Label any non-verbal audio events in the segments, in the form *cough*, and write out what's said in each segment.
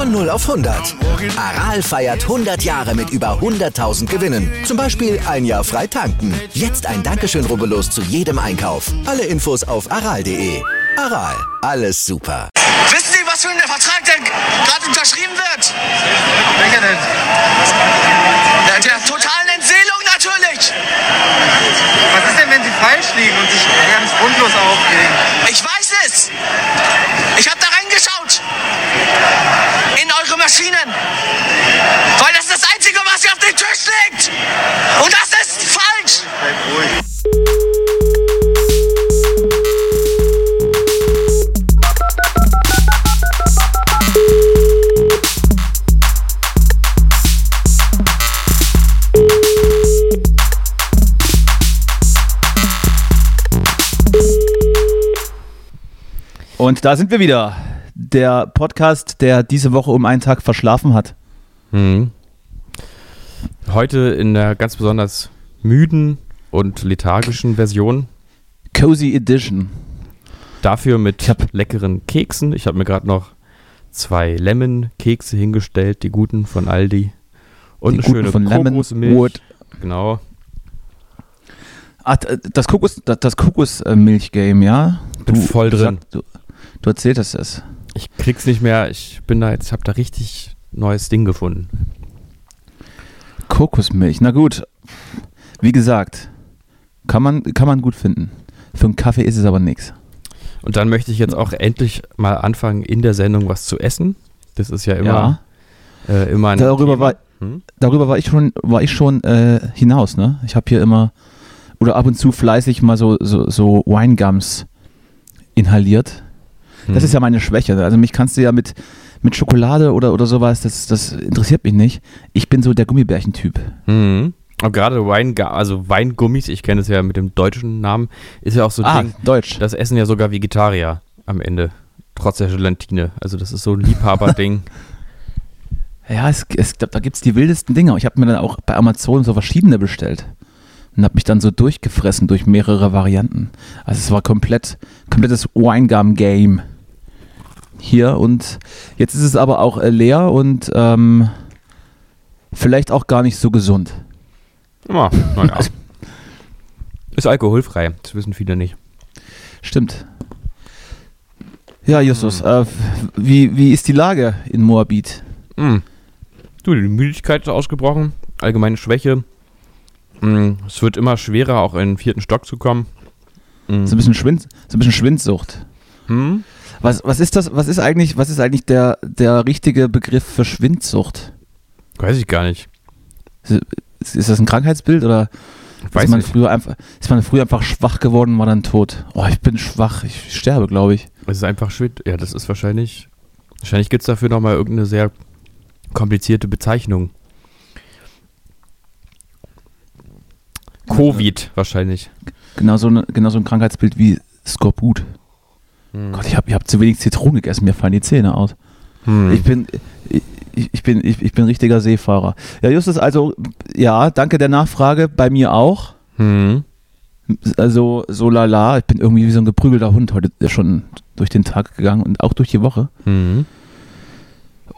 Von 0 auf 100. Aral feiert 100 Jahre mit über 100.000 Gewinnen. Zum Beispiel ein Jahr frei tanken. Jetzt ein Dankeschön, rubbellos zu jedem Einkauf. Alle Infos auf aral.de. Aral, alles super. Wissen Sie, was für ein Vertrag denn gerade unterschrieben wird? Welcher denn? Der, der totalen Entseelung natürlich. Was ist denn, wenn Sie falsch liegen und sich ganz grundlos aufregen? Ich weiß es. Ich habe da reingeschaut. In eure Maschinen. Weil das ist das Einzige, was hier auf dem Tisch liegt. Und das ist falsch. Und da sind wir wieder. Der Podcast, der diese Woche um einen Tag verschlafen hat. Mhm. Heute in der ganz besonders müden und lethargischen Version. Cozy Edition. Dafür mit leckeren Keksen. Ich habe mir gerade noch zwei Lemon-Kekse hingestellt, die guten von Aldi. Und Die eine schöne von Kokosmilch. Wood. Genau. D- das Kokos, das, Kokosmilch-Game, ja? Bin voll drin. Du, du erzähltest es. Ich krieg's nicht mehr. Ich bin da jetzt, habe da richtig neues Ding gefunden. Kokosmilch, na gut. Wie gesagt, kann man, kann man gut finden. Für einen Kaffee ist es aber nichts. Und dann möchte ich jetzt auch endlich mal anfangen, in der Sendung was zu essen. Das ist ja immer, äh, immer ein Darüber Thema. war, Hm? darüber war ich schon, war ich schon äh, hinaus, ne? Ich habe hier immer oder ab und zu fleißig mal so, so, so Winegums inhaliert. Das Hm. ist ja meine Schwäche. Also mich kannst du ja mit, mit Schokolade oder, oder sowas, das, das interessiert mich nicht. Ich bin so der Gummibärchen-Typ. Mhm. Und gerade Wein, also Weingummis, ich kenne es ja mit dem deutschen Namen, ist ja auch so ein Ah, Ding. Deutsch. Das essen ja sogar Vegetarier am Ende. Trotz der Gelatine. Also das ist so ein Liebhaberding. *laughs* Ja, es, es, da gibt es die wildesten Dinge. Ich habe mir dann auch bei Amazon so verschiedene bestellt. Und habe mich dann so durchgefressen durch mehrere Varianten. Also es war komplett, komplettes Winegum-Game. Hier und jetzt ist es aber auch äh, leer und ähm, vielleicht auch gar nicht so gesund. Ja, naja. *laughs* Ist alkoholfrei, das wissen viele nicht. Stimmt. Ja, Justus, äh, wie, wie ist die Lage in Moabit? Mhm. Du, die Müdigkeit ist ausgebrochen, allgemeine Schwäche. Mhm. Es wird immer schwerer, auch in den vierten Stock zu kommen. Mhm. So ein bisschen, Schwind, so ein bisschen Schwindsucht. Hm? Was, was ist das, was ist eigentlich, was ist eigentlich der, der richtige Begriff für Schwindsucht? Weiß ich gar nicht. Ist, ist das ein Krankheitsbild oder Weiß ist, man nicht. früher einfach, ist man früher einfach schwach geworden und war dann tot? Oh, ich bin schwach, ich sterbe, glaube ich. Es ist einfach schwit. Ja, das ist wahrscheinlich. Wahrscheinlich gibt es dafür nochmal irgendeine sehr komplizierte Bezeichnung. Covid wahrscheinlich. Genau so, eine, genau so ein Krankheitsbild wie Skorbut. Hm. Gott, ich habe ich hab zu wenig Zitronen gegessen, mir fallen die Zähne aus. Hm. Ich bin, ich, ich bin, ich, ich bin richtiger Seefahrer. Ja, Justus, also, ja, danke der Nachfrage, bei mir auch. Hm. Also, so lala, ich bin irgendwie wie so ein geprügelter Hund heute schon durch den Tag gegangen und auch durch die Woche. Hm.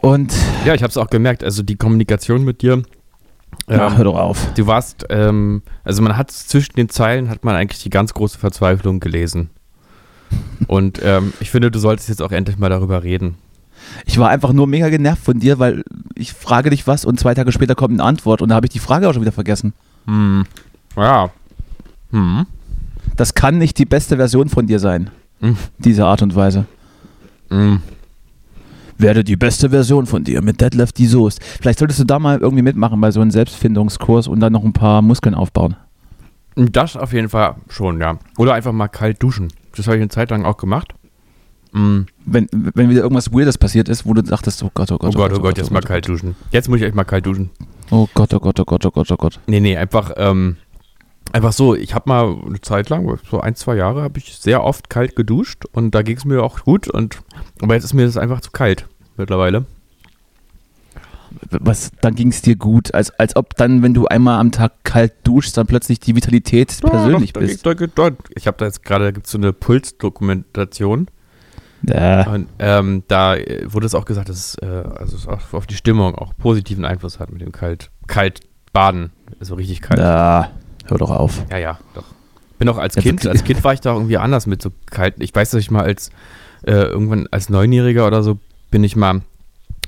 Und, Ja, ich habe es auch gemerkt. Also die Kommunikation mit dir. ach, ähm, hör doch auf. Du warst, ähm, also man hat zwischen den Zeilen hat man eigentlich die ganz große Verzweiflung gelesen. Und ähm, ich finde, du solltest jetzt auch endlich mal darüber reden. Ich war einfach nur mega genervt von dir, weil ich frage dich was und zwei Tage später kommt eine Antwort und da habe ich die Frage auch schon wieder vergessen. Hm. Ja. Hm. Das kann nicht die beste Version von dir sein. Hm. Diese Art und Weise. Hm. Werde die beste Version von dir mit Deadlift die Soest. Vielleicht solltest du da mal irgendwie mitmachen bei so einem Selbstfindungskurs und dann noch ein paar Muskeln aufbauen. Das auf jeden Fall schon, ja. Oder einfach mal kalt duschen. Das habe ich eine Zeit lang auch gemacht. Mm. Wenn, wenn wieder irgendwas Weirdes passiert ist, wo du dachtest, oh Gott, oh Gott, Oh Gott, oh Gott, jetzt mal kalt duschen. Jetzt muss ich echt mal kalt duschen. Oh Gott, oh Gott, oh Gott, oh Gott, oh Gott. Nee, nee, einfach, ähm, einfach so. Ich habe mal eine Zeit lang, so ein, zwei Jahre, habe ich sehr oft kalt geduscht und da ging es mir auch gut. Und, aber jetzt ist mir das einfach zu kalt mittlerweile. Was, dann ging es dir gut, als, als ob dann, wenn du einmal am Tag kalt duschst, dann plötzlich die Vitalität persönlich da, bist. Da, da, da, ich habe da jetzt gerade, da gibt es so eine Pulsdokumentation. Ja. Und ähm, da äh, wurde es auch gesagt, dass es, äh, also es auch auf die Stimmung auch positiven Einfluss hat mit dem kalt, kalt baden. Also richtig kalt. Ja, hör doch auf. Ja, ja, doch. Bin auch als Ja, Kind, als Kind war ich da irgendwie anders mit so kalten. Ich weiß, dass ich mal als äh, irgendwann als Neunjähriger oder so bin ich mal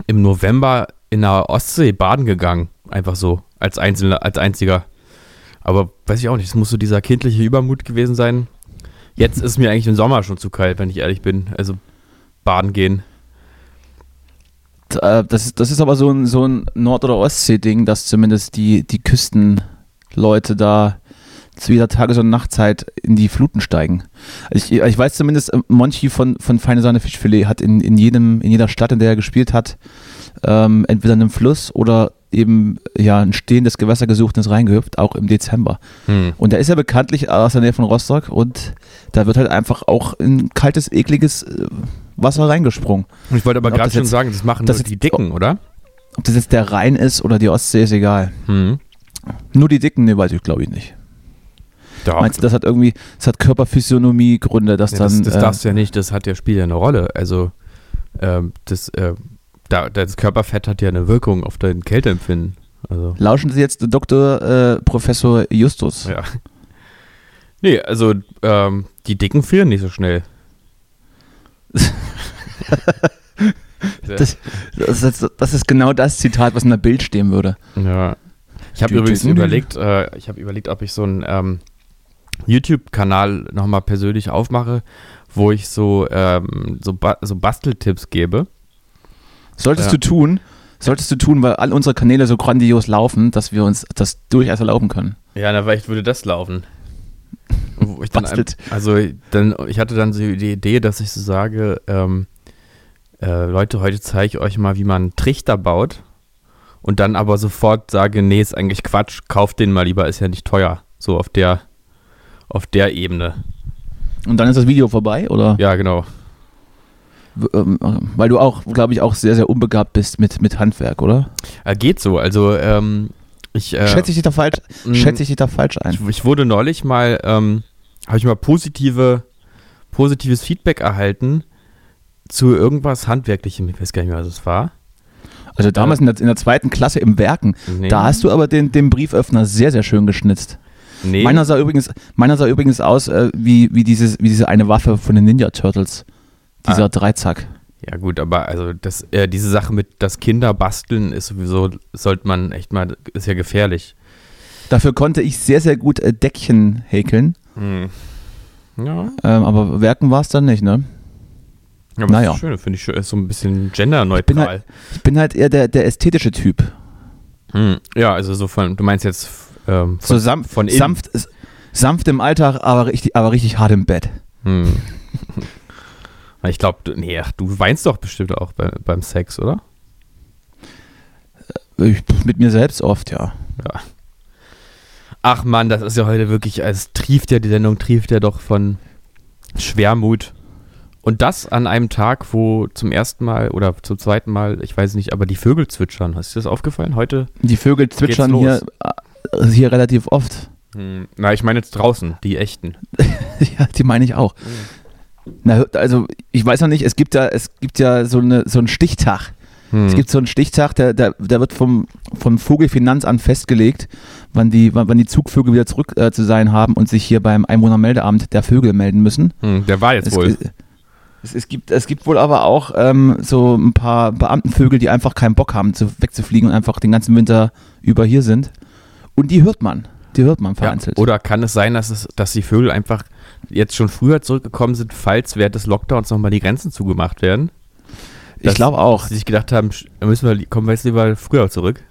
im November in der Ostsee baden gegangen. Einfach so, als einzelner, als einziger. Aber weiß ich auch nicht, es muss so dieser kindliche Übermut gewesen sein. Jetzt ist mir eigentlich im Sommer schon zu kalt, wenn ich ehrlich bin. Also baden gehen. Das ist, das ist aber so ein, so ein Nord- oder Ostsee-Ding, dass zumindest die, die Küstenleute da zu jeder Tages- und Nachtzeit in die Fluten steigen. Ich, ich weiß zumindest, äh, Monchi von, von Feine Sahne Fischfilet hat in, in, jedem, in jeder Stadt, in der er gespielt hat, ähm, entweder einen Fluss oder eben ja, ein stehendes Gewässer gesucht und ist reingehüpft, auch im Dezember. Hm. Und der ist ja bekanntlich aus der Nähe von Rostock und da wird halt einfach auch in kaltes, ekliges äh, Wasser reingesprungen. Und ich wollte aber gerade schon jetzt- sagen, das machen das nur die jetzt- Dicken, oder? Ob das jetzt der Rhein ist oder die Ostsee, ist egal. Hm. Nur die Dicken, ne, weiß ich glaube ich nicht. Doch. Meinst du, das hat irgendwie, das hat Körperphysiognomie Gründe, dass Ja, dann. das das äh, darfst du ja nicht, das hat ja, spielt ja eine Rolle. Also, ähm, das, äh, da, das Körperfett hat ja eine Wirkung auf dein Kälteempfinden. Also, lauschen Sie jetzt Dr. Äh, Professor Justus. ja. Nee, also, ähm, die Dicken frieren nicht so schnell. Das, das, ist, das ist genau das Zitat, was in der Bild stehen würde. Ja. Ich habe übrigens überlegt, äh, ich habe überlegt, ob ich so einen ähm, YouTube-Kanal nochmal persönlich aufmache, wo ich so, ähm, so, ba so Basteltipps gebe. Solltest Ja. du tun, solltest du tun, weil all unsere Kanäle so grandios laufen, dass wir uns das durchaus erlauben können. Ja, na, vielleicht würde das laufen. Wo ich dann also dann, ich hatte dann so die Idee, dass ich so sage, ähm, äh, Leute, heute zeige ich euch mal, wie man einen Trichter baut und dann aber sofort sage, nee, ist eigentlich Quatsch, kauft den mal lieber, ist ja nicht teuer. So auf der, auf der Ebene. Und dann ist das Video vorbei, oder? Ja, genau. Ähm, äh, Weil du auch, glaube ich, auch sehr, sehr unbegabt bist mit, mit Handwerk, oder? Äh, geht so. Also ähm, ich, äh, Schätze ich dich da falsch, schätze ich dich da falsch ein? ich, ich wurde neulich mal, ähm, habe ich mal positive, positives Feedback erhalten zu irgendwas Handwerklichem. Ich weiß gar nicht mehr, was es war. Also damals in der, in der zweiten Klasse im Werken, Nee. da hast du aber den, den Brieföffner sehr, sehr schön geschnitzt. Nee. Meiner sah übrigens, meiner sah übrigens aus äh, wie, wie, dieses, wie diese eine Waffe von den Ninja Turtles. Dieser Ah. Dreizack. Ja gut, aber also das, äh, diese Sache mit das Kinder basteln ist sowieso, sollte man echt mal, ist ja gefährlich. Dafür konnte ich sehr, sehr gut äh, Deckchen häkeln. Ja, Ähm, aber Werken war es dann nicht, ne? aber Naja. das ist schön, finde ich schön, ist so ein bisschen genderneutral. halt- Ich bin halt eher der, der ästhetische Typ. Hm. Ja, also so von, du meinst jetzt ähm, von, So sanft, von sanft, sanft im Alltag, aber richtig, aber richtig hart im Bett. Hm. *laughs* ich glaube, nee, ach, du weinst doch bestimmt auch bei, beim Sex, oder? Ich, mit mir selbst oft, ja. Ach man, das ist ja heute wirklich, als trieft ja die Sendung, trieft ja doch von Schwermut. Und das an einem Tag, wo zum ersten Mal oder zum zweiten Mal, ich weiß nicht, aber die Vögel zwitschern. Hast dir das aufgefallen heute? Die Vögel zwitschern hier, äh, hier relativ oft. Hm, na, ich meine jetzt draußen, die echten. *laughs* ja, die meine ich auch. Na, also ich weiß noch nicht, es gibt ja, es gibt ja so, eine, so einen Stichtag. Hm. Es gibt so einen Stichtag, der, der, der wird vom, vom Vogelfinanzamt festgelegt, wann die, wann, wann die Zugvögel wieder zurück äh, zu sein haben und sich hier beim Einwohnermeldeamt der Vögel melden müssen. Hm, der war jetzt Es, wohl. es, es, gibt, es gibt wohl aber auch ähm, so ein paar Beamtenvögel, die einfach keinen Bock haben, zu, wegzufliegen und einfach den ganzen Winter über hier sind. Und die hört man. Die hört man Ja, vereinzelt. oder kann es sein, dass, es, dass die Vögel einfach jetzt schon früher zurückgekommen sind, falls während des Lockdowns nochmal die Grenzen zugemacht werden? ich glaube auch. Sie sich gedacht haben, müssen wir, kommen wir jetzt lieber früher zurück.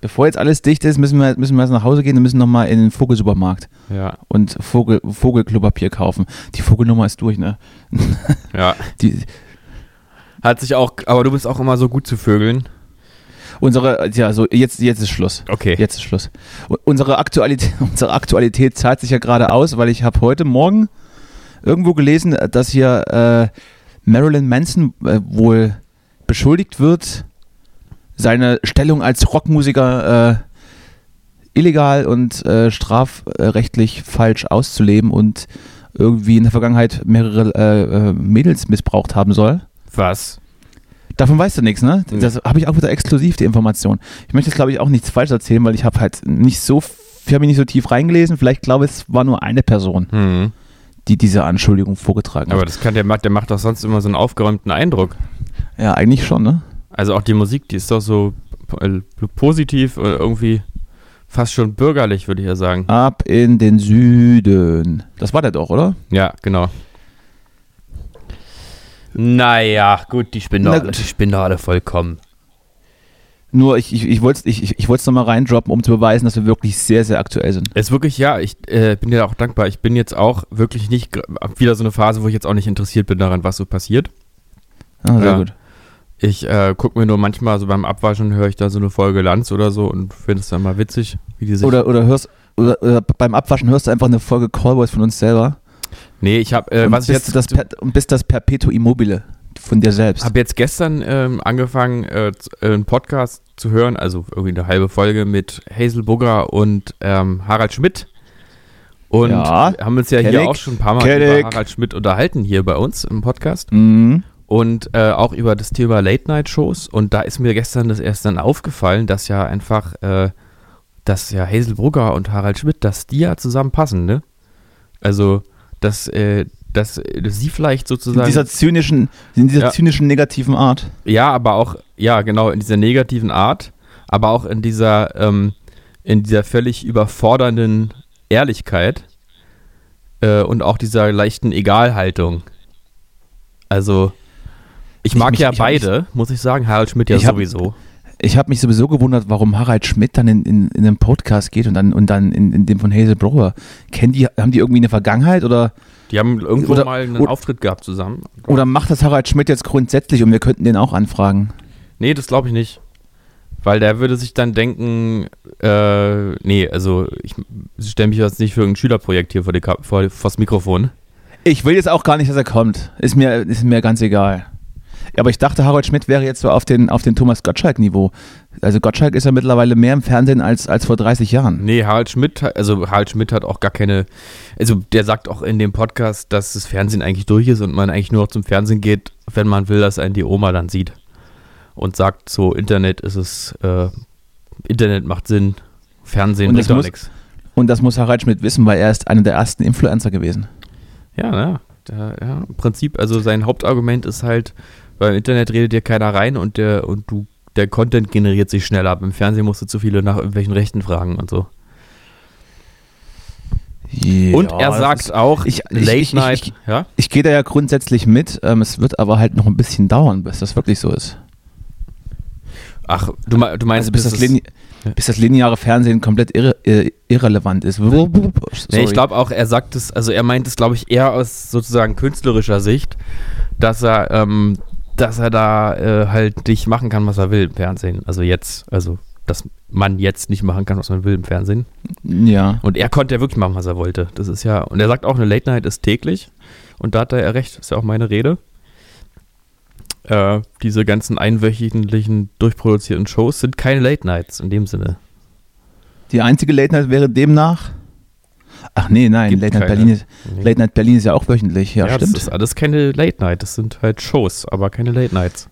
Bevor jetzt alles dicht ist, müssen wir, müssen wir jetzt nach Hause gehen und müssen nochmal in den Vogelsupermarkt Ja, und Vogel, Vogelklopapier kaufen. Die Vogelnummer ist durch, ne? ja. *laughs* Die, Hat sich auch, aber du bist auch immer so gut zu Vögeln. Unsere, ja, so, jetzt, jetzt ist Schluss. Okay. Jetzt ist Schluss. Unsere Aktualität, *laughs* unsere Aktualität zahlt sich ja gerade aus, weil ich habe heute Morgen irgendwo gelesen, dass hier äh, Marilyn Manson äh, wohl beschuldigt wird, seine Stellung als Rockmusiker äh, illegal und äh, strafrechtlich falsch auszuleben und irgendwie in der Vergangenheit mehrere äh, äh, Mädels missbraucht haben soll. Was? Davon weißt du nichts, ne? Nee. Das habe ich auch wieder exklusiv, die Information. Ich möchte jetzt, glaube ich, auch nichts falsch erzählen, weil ich habe halt nicht so, ich habe mich nicht so tief reingelesen. Vielleicht glaube ich, es war nur eine Person, Hm. die diese Anschuldigung vorgetragen Aber hat. das kann der macht, der macht doch sonst immer so einen aufgeräumten Eindruck. Ja, eigentlich schon, ne? Also auch die Musik, die ist doch so äh, positiv oder irgendwie fast schon bürgerlich, würde ich ja sagen. Ab in den Süden. Das war der doch, oder? Ja, genau. Naja, gut, die spinnen, Na die spinnen doch alle vollkommen. Nur ich, ich, ich wollte es ich, ich, ich wollt's noch mal reindroppen, um zu beweisen, dass wir wirklich sehr, sehr aktuell sind. Es ist wirklich, ja, ich äh, bin dir auch dankbar. Ich bin jetzt auch wirklich nicht, wieder so eine Phase, wo ich jetzt auch nicht interessiert bin daran, was so passiert. Ah, sehr Ja. gut. Ich äh, gucke mir nur manchmal so beim Abwaschen, höre ich da so eine Folge Lanz oder so und finde es dann mal witzig, wie die sich. Oder, oder hörst, oder, oder beim Abwaschen hörst du einfach eine Folge Callboys von uns selber. Nee, ich habe, äh, und, was bist jetzt. das und bist das Perpetuum immobile von dir selbst. habe jetzt gestern ähm, angefangen, äh, äh, einen Podcast zu hören, also irgendwie eine halbe Folge mit Hazel Bugger und ähm, Harald Schmidt. Und Ja, haben uns ja hier ich, auch schon ein paar Mal kenn über ich. Harald Schmidt unterhalten, hier bei uns im Podcast. Mhm. Und äh, auch über das Thema Late-Night-Shows. Und da ist mir gestern das erst dann aufgefallen, dass ja einfach, äh, dass ja Hazel Brugger und Harald Schmidt, dass die ja zusammenpassen, ne? Also, dass, äh, dass, sie vielleicht In sozusagen. dieser zynischen, in dieser Ja. zynischen negativen Art. Ja, aber auch, ja, genau, in dieser negativen Art, aber auch in dieser, ähm, in dieser völlig überfordernden Ehrlichkeit äh, und auch dieser leichten Egalhaltung. Also, ich Ich mag mich- ja ich beide, muss ich sagen, Harald Schmidt ja Ich hab- sowieso. Ich habe mich sowieso gewundert, warum Harald Schmidt dann in, in, in den Podcast geht und dann, und dann in, in dem von Hazel Brower. Kennen die, haben die irgendwie eine Vergangenheit oder, Die haben irgendwo Oder- mal einen oder- Auftritt gehabt zusammen. oder macht das Harald Schmidt jetzt grundsätzlich und wir könnten den auch anfragen? Nee, das glaube ich nicht. Weil der würde sich dann denken, äh, nee, also ich stelle mich jetzt nicht für ein Schülerprojekt hier vor, die, Ka- vor vors Mikrofon. Ich will jetzt auch gar nicht, dass er kommt. Ist mir, ist mir ganz egal. Ja, aber ich dachte, Harald Schmidt wäre jetzt so auf den, auf den Thomas Gottschalk-Niveau. Also Gottschalk ist ja mittlerweile mehr im Fernsehen als, als vor 30 Jahren. Nee, Harald Schmidt, hat- also Harald Schmidt hat auch gar keine, also der sagt auch in dem Podcast, dass das Fernsehen eigentlich durch ist und man eigentlich nur noch zum Fernsehen geht, wenn man will, dass einen die Oma dann sieht. Und sagt so, Internet ist es, äh, Internet macht Sinn, Fernsehen Und bringt doch nichts. Und das muss Harald Schmidt wissen, weil er ist einer der ersten Influencer gewesen. Ja, ja, der, ja, im Prinzip, also sein Hauptargument ist halt, beim Internet redet dir keiner rein und der, und du, der Content generiert sich schneller ab. Im Fernsehen musst du zu viele nach irgendwelchen Rechten fragen und so. und Ja, er das sagt ist- auch, ich- ich- Late ich- ich- Night, ich- ja? Ich gehe da ja grundsätzlich mit. Ähm, es wird aber halt noch ein bisschen dauern, bis das wirklich so ist. Ach, du, du meinst, Also bis das, es- Lini bis das lineare Fernsehen komplett irre irrelevant ist. Nee, ich glaube auch, er sagt es, also er meint es, glaube ich, eher aus sozusagen künstlerischer Sicht, dass er, ähm, dass er da äh, halt nicht machen kann, was er will im Fernsehen. Also jetzt, also dass man jetzt nicht machen kann, was man will im Fernsehen. Ja. Und er konnte ja wirklich machen, was er wollte. Das ist ja, und er sagt auch, eine Late Night ist täglich. Und da hat er ja recht, ist ja auch meine Rede. Äh, diese ganzen einwöchentlichen, durchproduzierten Shows sind keine Late Nights in dem Sinne. Die einzige Late Night wäre demnach. Ach nee, nein, Gibt Late Night, keine. Berlin ist, Nee. Late Night Berlin ist ja auch wöchentlich. Ja, Ja, das stimmt. ist alles keine Late Night. Das sind halt Shows, aber keine Late Nights.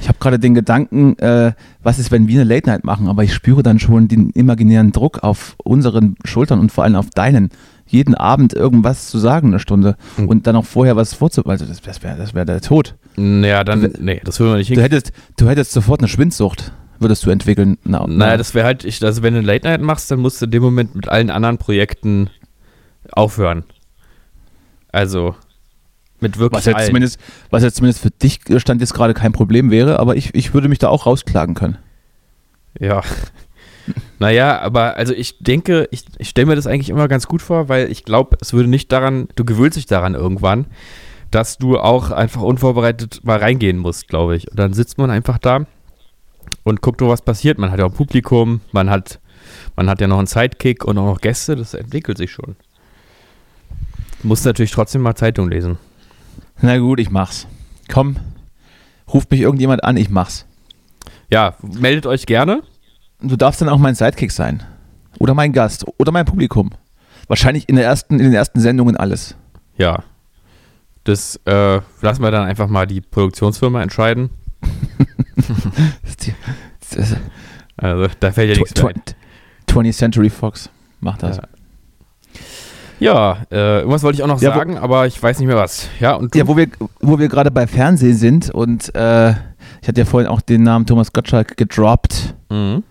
Ich habe gerade den Gedanken, äh, was ist, wenn wir eine Late Night machen, aber ich spüre dann schon den imaginären Druck auf unseren Schultern und vor allem auf deinen, jeden Abend irgendwas zu sagen, eine Stunde Hm. und dann auch vorher was vorzubereiten. Also das, das wäre das wär der Tod. Naja, dann, nee, das will man nicht Du hättest, du hättest sofort eine Schwindsucht, würdest du entwickeln. Na, Naja, das wäre halt, ich, also wenn du eine Late Night machst, dann musst du in dem Moment mit allen anderen Projekten aufhören. Also, mit wirklich was jetzt, allen. zumindest, was jetzt zumindest für dich stand jetzt gerade kein Problem wäre, aber ich, ich würde mich da auch rausklagen können. Ja. *laughs* Naja, aber also ich denke, ich, ich stelle mir das eigentlich immer ganz gut vor, weil ich glaube, es würde nicht daran, du gewöhnst dich daran irgendwann, dass du auch einfach unvorbereitet mal reingehen musst, glaube ich. Und dann sitzt man einfach da und guckt, was passiert. Man hat ja auch ein Publikum, man hat, man hat ja noch einen Sidekick und auch noch Gäste, das entwickelt sich schon. Muss natürlich trotzdem mal Zeitung lesen. Na gut, ich mach's. Komm, ruft mich irgendjemand an, ich mach's. Ja, meldet euch gerne. Du darfst dann auch mein Sidekick sein. Oder mein Gast. Oder mein Publikum. Wahrscheinlich in, der ersten, in den ersten Sendungen alles. Ja. Das äh, lassen wir dann einfach mal die Produktionsfirma entscheiden. *laughs* also, da fällt ja nichts mehr ein. 20th Century Fox macht das. Ja. Ja, äh, irgendwas wollte ich auch noch Ja, wo- sagen, aber ich weiß nicht mehr was. Ja, und du? Ja, wo wir, wo wir gerade bei Fernsehen sind und äh, ich hatte ja vorhin auch den Namen Thomas Gottschalk gedroppt, Mhm.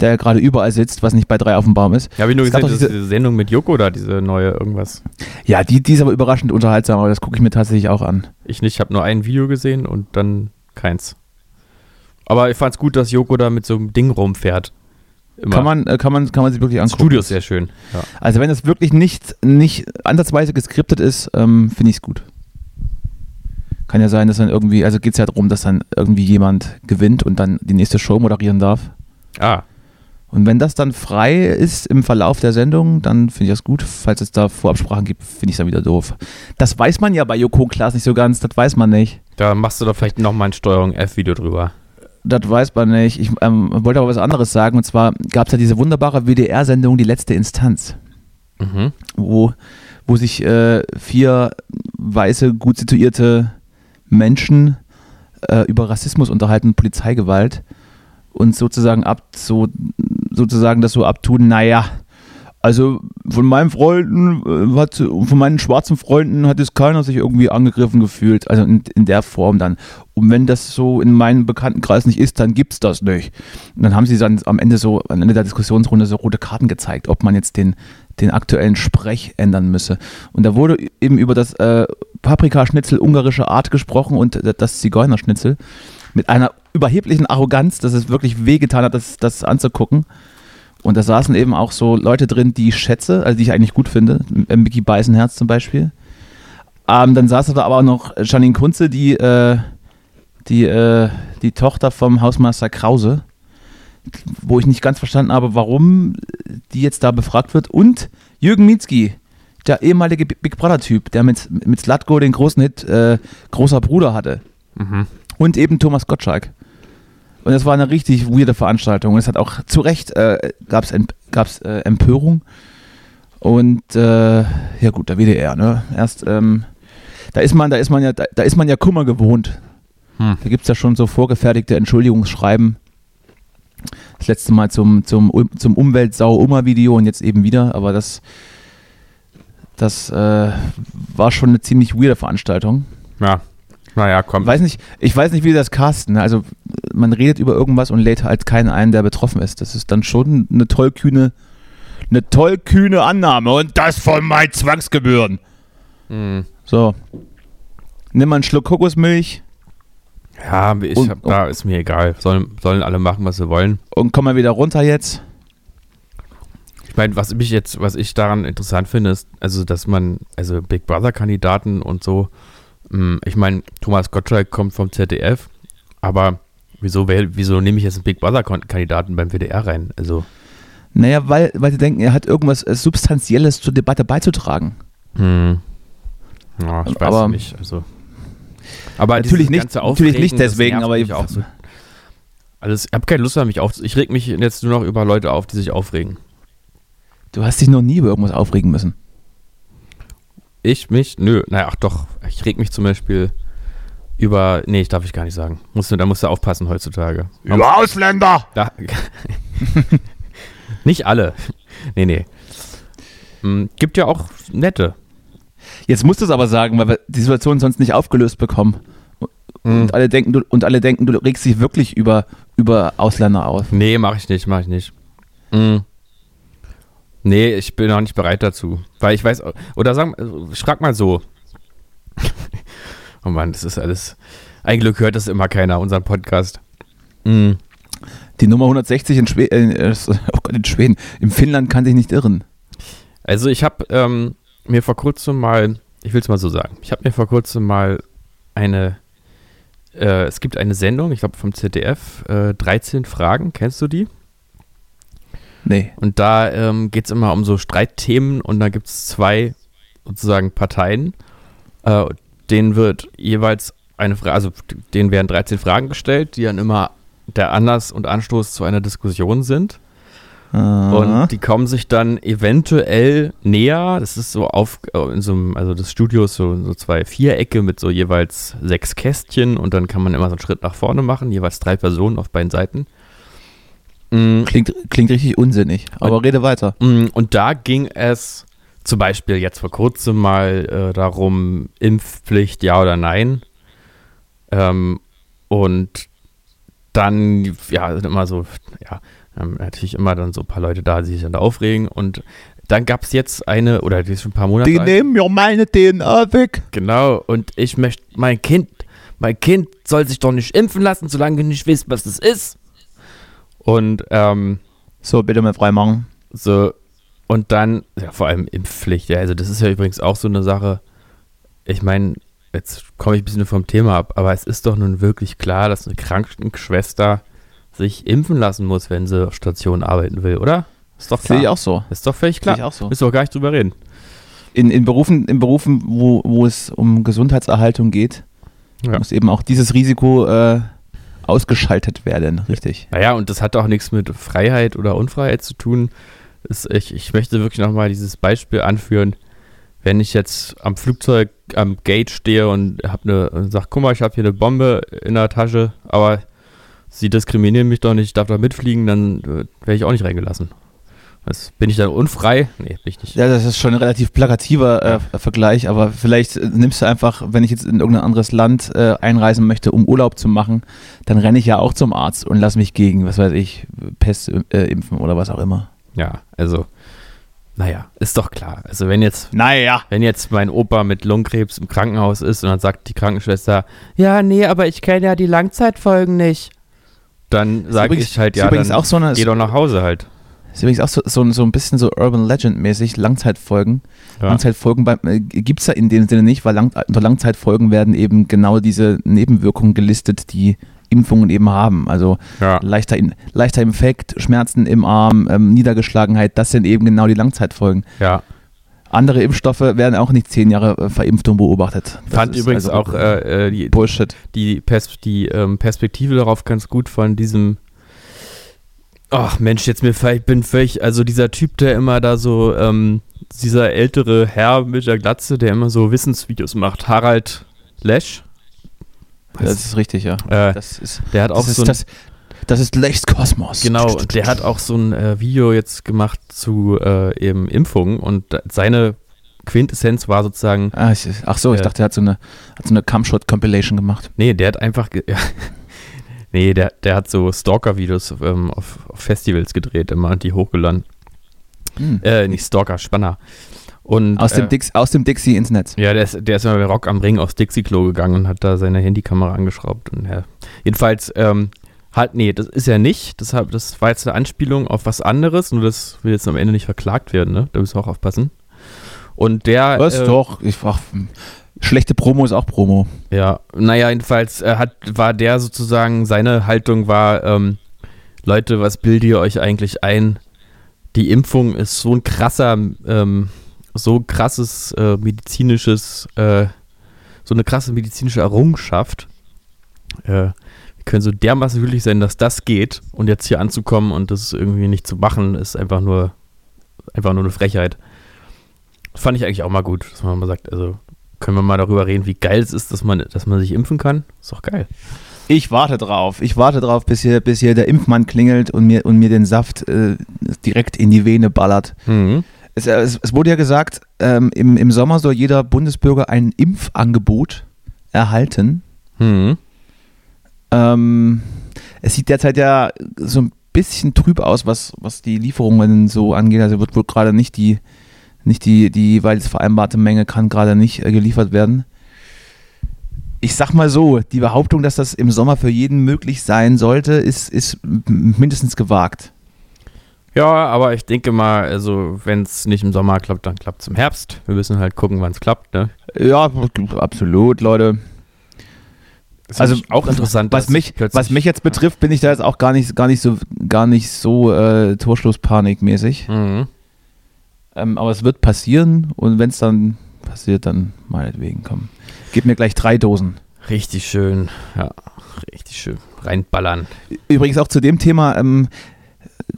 der ja gerade überall sitzt, was nicht bei drei auf dem Baum ist. Ja, habe ich nur Es gesehen, diese- diese Sendung mit Joko da, diese neue irgendwas. Ja, die, die ist aber überraschend unterhaltsam, aber das gucke ich mir tatsächlich auch an. Ich nicht, ich habe nur ein Video gesehen und dann keins. Aber ich fand es gut, dass Joko da mit so einem Ding rumfährt. Immer. Kann man, äh, kann, man, kann man sich wirklich angucken. Studio ist sehr schön. Ja. Also wenn das wirklich nicht, nicht ansatzweise geskriptet ist, ähm, finde ich es gut. Kann ja sein, dass dann irgendwie, also geht es ja darum, dass dann irgendwie jemand gewinnt und dann die nächste Show moderieren darf. Ah, Und wenn das dann frei ist im Verlauf der Sendung, dann finde ich das gut. Falls es da Vorabsprachen gibt, finde ich es dann wieder doof. Das weiß man ja bei Joko und Klaas nicht so ganz, das weiß man nicht. da machst du doch vielleicht nochmal ein Steuerung F-Video drüber. Das weiß man nicht. Ich ähm, wollte aber was anderes sagen. Und zwar gab es ja diese wunderbare WDR-Sendung Die letzte Instanz. Mhm. wo, wo sich äh, vier weiße, gut situierte Menschen äh, über Rassismus unterhalten, Polizeigewalt und sozusagen ab so sozusagen das so abtun, naja, also von meinen Freunden, äh, hat, von meinen schwarzen Freunden hat es keiner sich irgendwie angegriffen gefühlt, also in, in der Form dann. Und wenn das so in meinem Bekanntenkreis nicht ist, dann gibt's das nicht. Und dann haben sie dann am Ende so, am Ende der Diskussionsrunde so rote Karten gezeigt, ob man jetzt den, den aktuellen Sprech ändern müsse. Und da wurde eben über das äh, Paprikaschnitzel ungarische Art gesprochen und das Zigeunerschnitzel mit einer überheblichen Arroganz, dass es wirklich wehgetan hat, das, das anzugucken. Und da saßen eben auch so Leute drin, die ich schätze, also die ich eigentlich gut finde. Mickey Beisenherz zum Beispiel. Ähm, dann saß da aber auch noch Janine Kunze, die, äh, die, äh, die Tochter vom Hausmeister Krause, wo ich nicht ganz verstanden habe, warum die jetzt da befragt wird. Und Jürgen Mietzky, der ehemalige Big Brother-Typ, der mit, mit Slatko den großen Hit äh, Großer Bruder hatte. Mhm. Und eben Thomas Gottschalk. Und das war eine richtig weirde Veranstaltung. Und es hat auch zu Recht äh, gab es gab's, äh, Empörung. Und äh, ja gut, der WDR, ne? Erst, ähm, da ist man, da ist man ja, da, da ist man ja Kummer gewohnt. Hm. Da gibt es ja schon so vorgefertigte Entschuldigungsschreiben. Das letzte Mal zum, zum, zum Umweltsau-Ummer-Video und jetzt eben wieder, aber das, das äh, war schon eine ziemlich weirde Veranstaltung. Ja. Naja, komm. Weiß nicht, ich weiß nicht, wie das casten. ne? Also man redet über irgendwas und lädt halt keinen ein, der betroffen ist. Das ist dann schon eine tollkühne, eine tollkühne Annahme und das von meinen Zwangsgebühren. Mhm. So. Nimm mal einen Schluck Kokosmilch Ja, ich Und- hab, da ist mir egal. Sollen, sollen alle machen, was sie wollen. und komm mal wieder runter jetzt. Ich meine, was mich jetzt, was ich daran interessant finde, ist, also, dass man, also Big Brother-Kandidaten und so, ich meine, Thomas Gottschalk kommt vom ZDF, aber wieso, wieso nehme ich jetzt einen Big Brother-Kandidaten beim WDR rein? Also, Naja, weil, weil sie denken, er hat irgendwas äh, Substanzielles zur Debatte beizutragen. hm. Ja, ich weiß Aber- nicht. Also. Aber Natürlich nicht- natürlich nicht deswegen, aber ich- auch so. Alles, ich habe keine Lust mehr, mich auf. Ich reg mich jetzt nur noch über Leute auf, die sich aufregen. Du hast dich noch nie über irgendwas aufregen müssen. Ich mich? Nö, naja, ach doch. Ich reg mich zum Beispiel über. Nee, ich darf ich gar nicht sagen. Musst du, da musst du aufpassen heutzutage. Man muss- Ausländer! Da, *laughs* nicht alle. Nee, nee. Hm, Gibt ja auch nette. Jetzt musst du es aber sagen, weil wir die Situation sonst nicht aufgelöst bekommen. Hm. Und alle denken, du, und alle denken, du regst dich wirklich über, über Ausländer auf. Nee, mache ich nicht, mache ich nicht. Hm. Nee, ich bin noch nicht bereit dazu. Weil ich weiß, oder sag, ich frag mal so. oh Mann, das ist alles. Ein Glück hört das immer keiner, unseren Podcast. Hm. Die Nummer 160 in, Schwe äh, oh Gott, in Schweden, in Finnland kann sich nicht irren. Also ich habe ähm, mir vor kurzem mal, ich will es mal so sagen, ich habe mir vor kurzem mal eine, äh, es gibt eine Sendung, ich glaube vom ZDF, äh, 13 Fragen, kennst du die? Nee. Und da ähm, geht es immer um so Streitthemen und da gibt es zwei sozusagen Parteien. Äh, denen wird jeweils eine Frage, also denen werden 13 Fragen gestellt, die dann immer der Anlass und Anstoß zu einer Diskussion sind. Und die kommen sich dann eventuell näher. Das ist so auf, in so einem, also das Studio ist so, so zwei Vierecke mit so jeweils sechs Kästchen und dann kann man immer so einen Schritt nach vorne machen, jeweils drei Personen auf beiden Seiten. Mm. Klingt, klingt richtig unsinnig, aber und, rede weiter. Mm, und da ging es zum Beispiel jetzt vor kurzem mal äh, darum, Impfpflicht, ja oder nein. Ähm, und dann, ja, sind immer so, ja, natürlich immer dann so ein paar Leute da, die sich dann da aufregen. Und dann gab es jetzt eine, oder die ist schon ein paar Monate Die alt. nehmen mir meine DNA weg. Genau, und ich möchte, mein Kind, mein Kind soll sich doch nicht impfen lassen, solange du nicht weißt, was das ist. Und, ähm, So, bitte mal freimachen. So, und dann, ja, vor allem Impfpflicht, ja, also das ist ja übrigens auch so eine Sache. Ich meine, jetzt komme ich ein bisschen vom Thema ab, aber es ist doch nun wirklich klar, dass eine Krankenschwester sich impfen lassen muss, wenn sie auf Station arbeiten will, oder? Ist doch klar. Sehe ich auch so. Ist doch völlig klar. Sehe ich auch so. Müssen wir auch gar nicht drüber reden. In, in Berufen, in Berufen wo, wo es um Gesundheitserhaltung geht, ja. muss eben auch dieses Risiko äh, ausgeschaltet werden, richtig. Naja, und das hat auch nichts mit Freiheit oder Unfreiheit zu tun. Das, ich, ich möchte wirklich nochmal dieses Beispiel anführen. Wenn ich jetzt am Flugzeug am Gate stehe und habe eine und sag, guck mal, ich habe hier eine Bombe in der Tasche, aber sie diskriminieren mich doch nicht, ich darf da mitfliegen, dann äh, werde ich auch nicht reingelassen. Was, bin ich dann unfrei? Nee, bin ich nicht. Ja, das ist schon ein relativ plakativer äh, ja. Vergleich, aber vielleicht äh, nimmst du einfach, wenn ich jetzt in irgendein anderes Land äh, einreisen möchte, um Urlaub zu machen, dann renne ich ja auch zum Arzt und lass mich gegen, was weiß ich, Pest äh, impfen oder was auch immer. Ja, also, naja, ist doch klar. Also wenn jetzt, naja. wenn jetzt mein Opa mit Lungenkrebs im Krankenhaus ist und dann sagt die Krankenschwester, ja, nee, aber ich kenne ja die Langzeitfolgen nicht dann sage ich halt, ja, dann auch so eine, geh doch nach Hause halt. Ist übrigens auch so, so, so ein bisschen so Urban Legend-mäßig, Langzeitfolgen. Ja. Langzeitfolgen äh, gibt es ja in dem Sinne nicht, weil lang, unter Langzeitfolgen werden eben genau diese Nebenwirkungen gelistet, die Impfungen eben haben. Also ja. leichter, leichter Infekt, Schmerzen im Arm, ähm, Niedergeschlagenheit, das sind eben genau die Langzeitfolgen. Ja. Andere Impfstoffe werden auch nicht zehn Jahre äh, verimpft und beobachtet. Das Fand übrigens also auch äh, äh, die, Bullshit. die, Pers die ähm, Perspektive darauf ganz gut von diesem Ach Mensch, jetzt mir ich bin völlig, also dieser Typ, der immer da so, ähm, dieser ältere Herr mit der Glatze, der immer so Wissensvideos macht, Harald Lesch. Das ist richtig, ja. Äh, das ist, der hat auch so ein, das, das ist Lechs Kosmos. Genau, und der hat auch so ein äh, Video jetzt gemacht zu äh, eben Impfungen und seine Quintessenz war sozusagen. Ah, ich, ach so, ich äh, dachte, er hat so eine, hat so eine Cumshot-Compilation gemacht. Nee, der hat einfach. *laughs* Ja, nee, der, der hat so Stalker-Videos ähm, auf, auf, Festivals gedreht immer und die hochgeladen. Hm. Äh, nicht Stalker, Spanner. Und, aus, dem äh, Dix, aus dem Dixie ins Netz. Ja, der ist, der ist immer bei Rock am Ring aufs Dixie-Klo gegangen und hat da seine Handykamera angeschraubt. Und ja. Jedenfalls ähm, Halt, nee, das ist ja nicht. Das, das war jetzt eine Anspielung auf was anderes, nur das will jetzt am Ende nicht verklagt werden, ne? Da müssen wir auch aufpassen. Und der. Was äh, doch? Ich frag, schlechte Promo ist auch Promo. Ja, naja, jedenfalls äh, hat, war der sozusagen, seine Haltung war, ähm, Leute, was bildet ihr euch eigentlich ein? Die Impfung ist so ein krasser, ähm, so krasses äh, medizinisches, äh, so eine krasse medizinische Errungenschaft. Äh, können so dermaßen glücklich sein, dass das geht und jetzt hier anzukommen und das irgendwie nicht zu machen, ist einfach nur, einfach nur eine Frechheit. Fand ich eigentlich auch mal gut, dass man mal sagt, also können wir mal darüber reden, wie geil es ist, dass man, dass man sich impfen kann. Ist doch geil. Ich warte drauf. Ich warte drauf, bis hier, bis hier der Impfmann klingelt und mir, und mir den Saft äh, direkt in die Vene ballert. Mhm. Es, es, es, wurde ja gesagt, ähm, im, im Sommer soll jeder Bundesbürger ein Impfangebot erhalten. Mhm. Ähm, es sieht derzeit ja so ein bisschen trüb aus, was, was die Lieferungen so angeht. Also wird wohl gerade nicht die, nicht die, die jeweils vereinbarte Menge kann gerade nicht äh, geliefert werden. ich sag mal so, die Behauptung, dass das im Sommer für jeden möglich sein sollte, ist, ist mindestens gewagt. Ja, aber ich denke mal, also wenn es nicht im Sommer klappt, dann klappt es im Herbst. Wir müssen halt gucken, wann es klappt, ne? Ja, absolut, Leute. Ist Also auch interessant, Was mich, was mich jetzt betrifft, bin ich da jetzt auch gar nicht, gar nicht so, gar nicht so äh, Torschlusspanikmäßig. Mhm. Ähm, aber es wird passieren und wenn es dann passiert, dann meinetwegen, komm. Gib mir gleich drei Dosen. Richtig schön, ja, richtig schön reinballern. Übrigens auch zu dem Thema, ähm,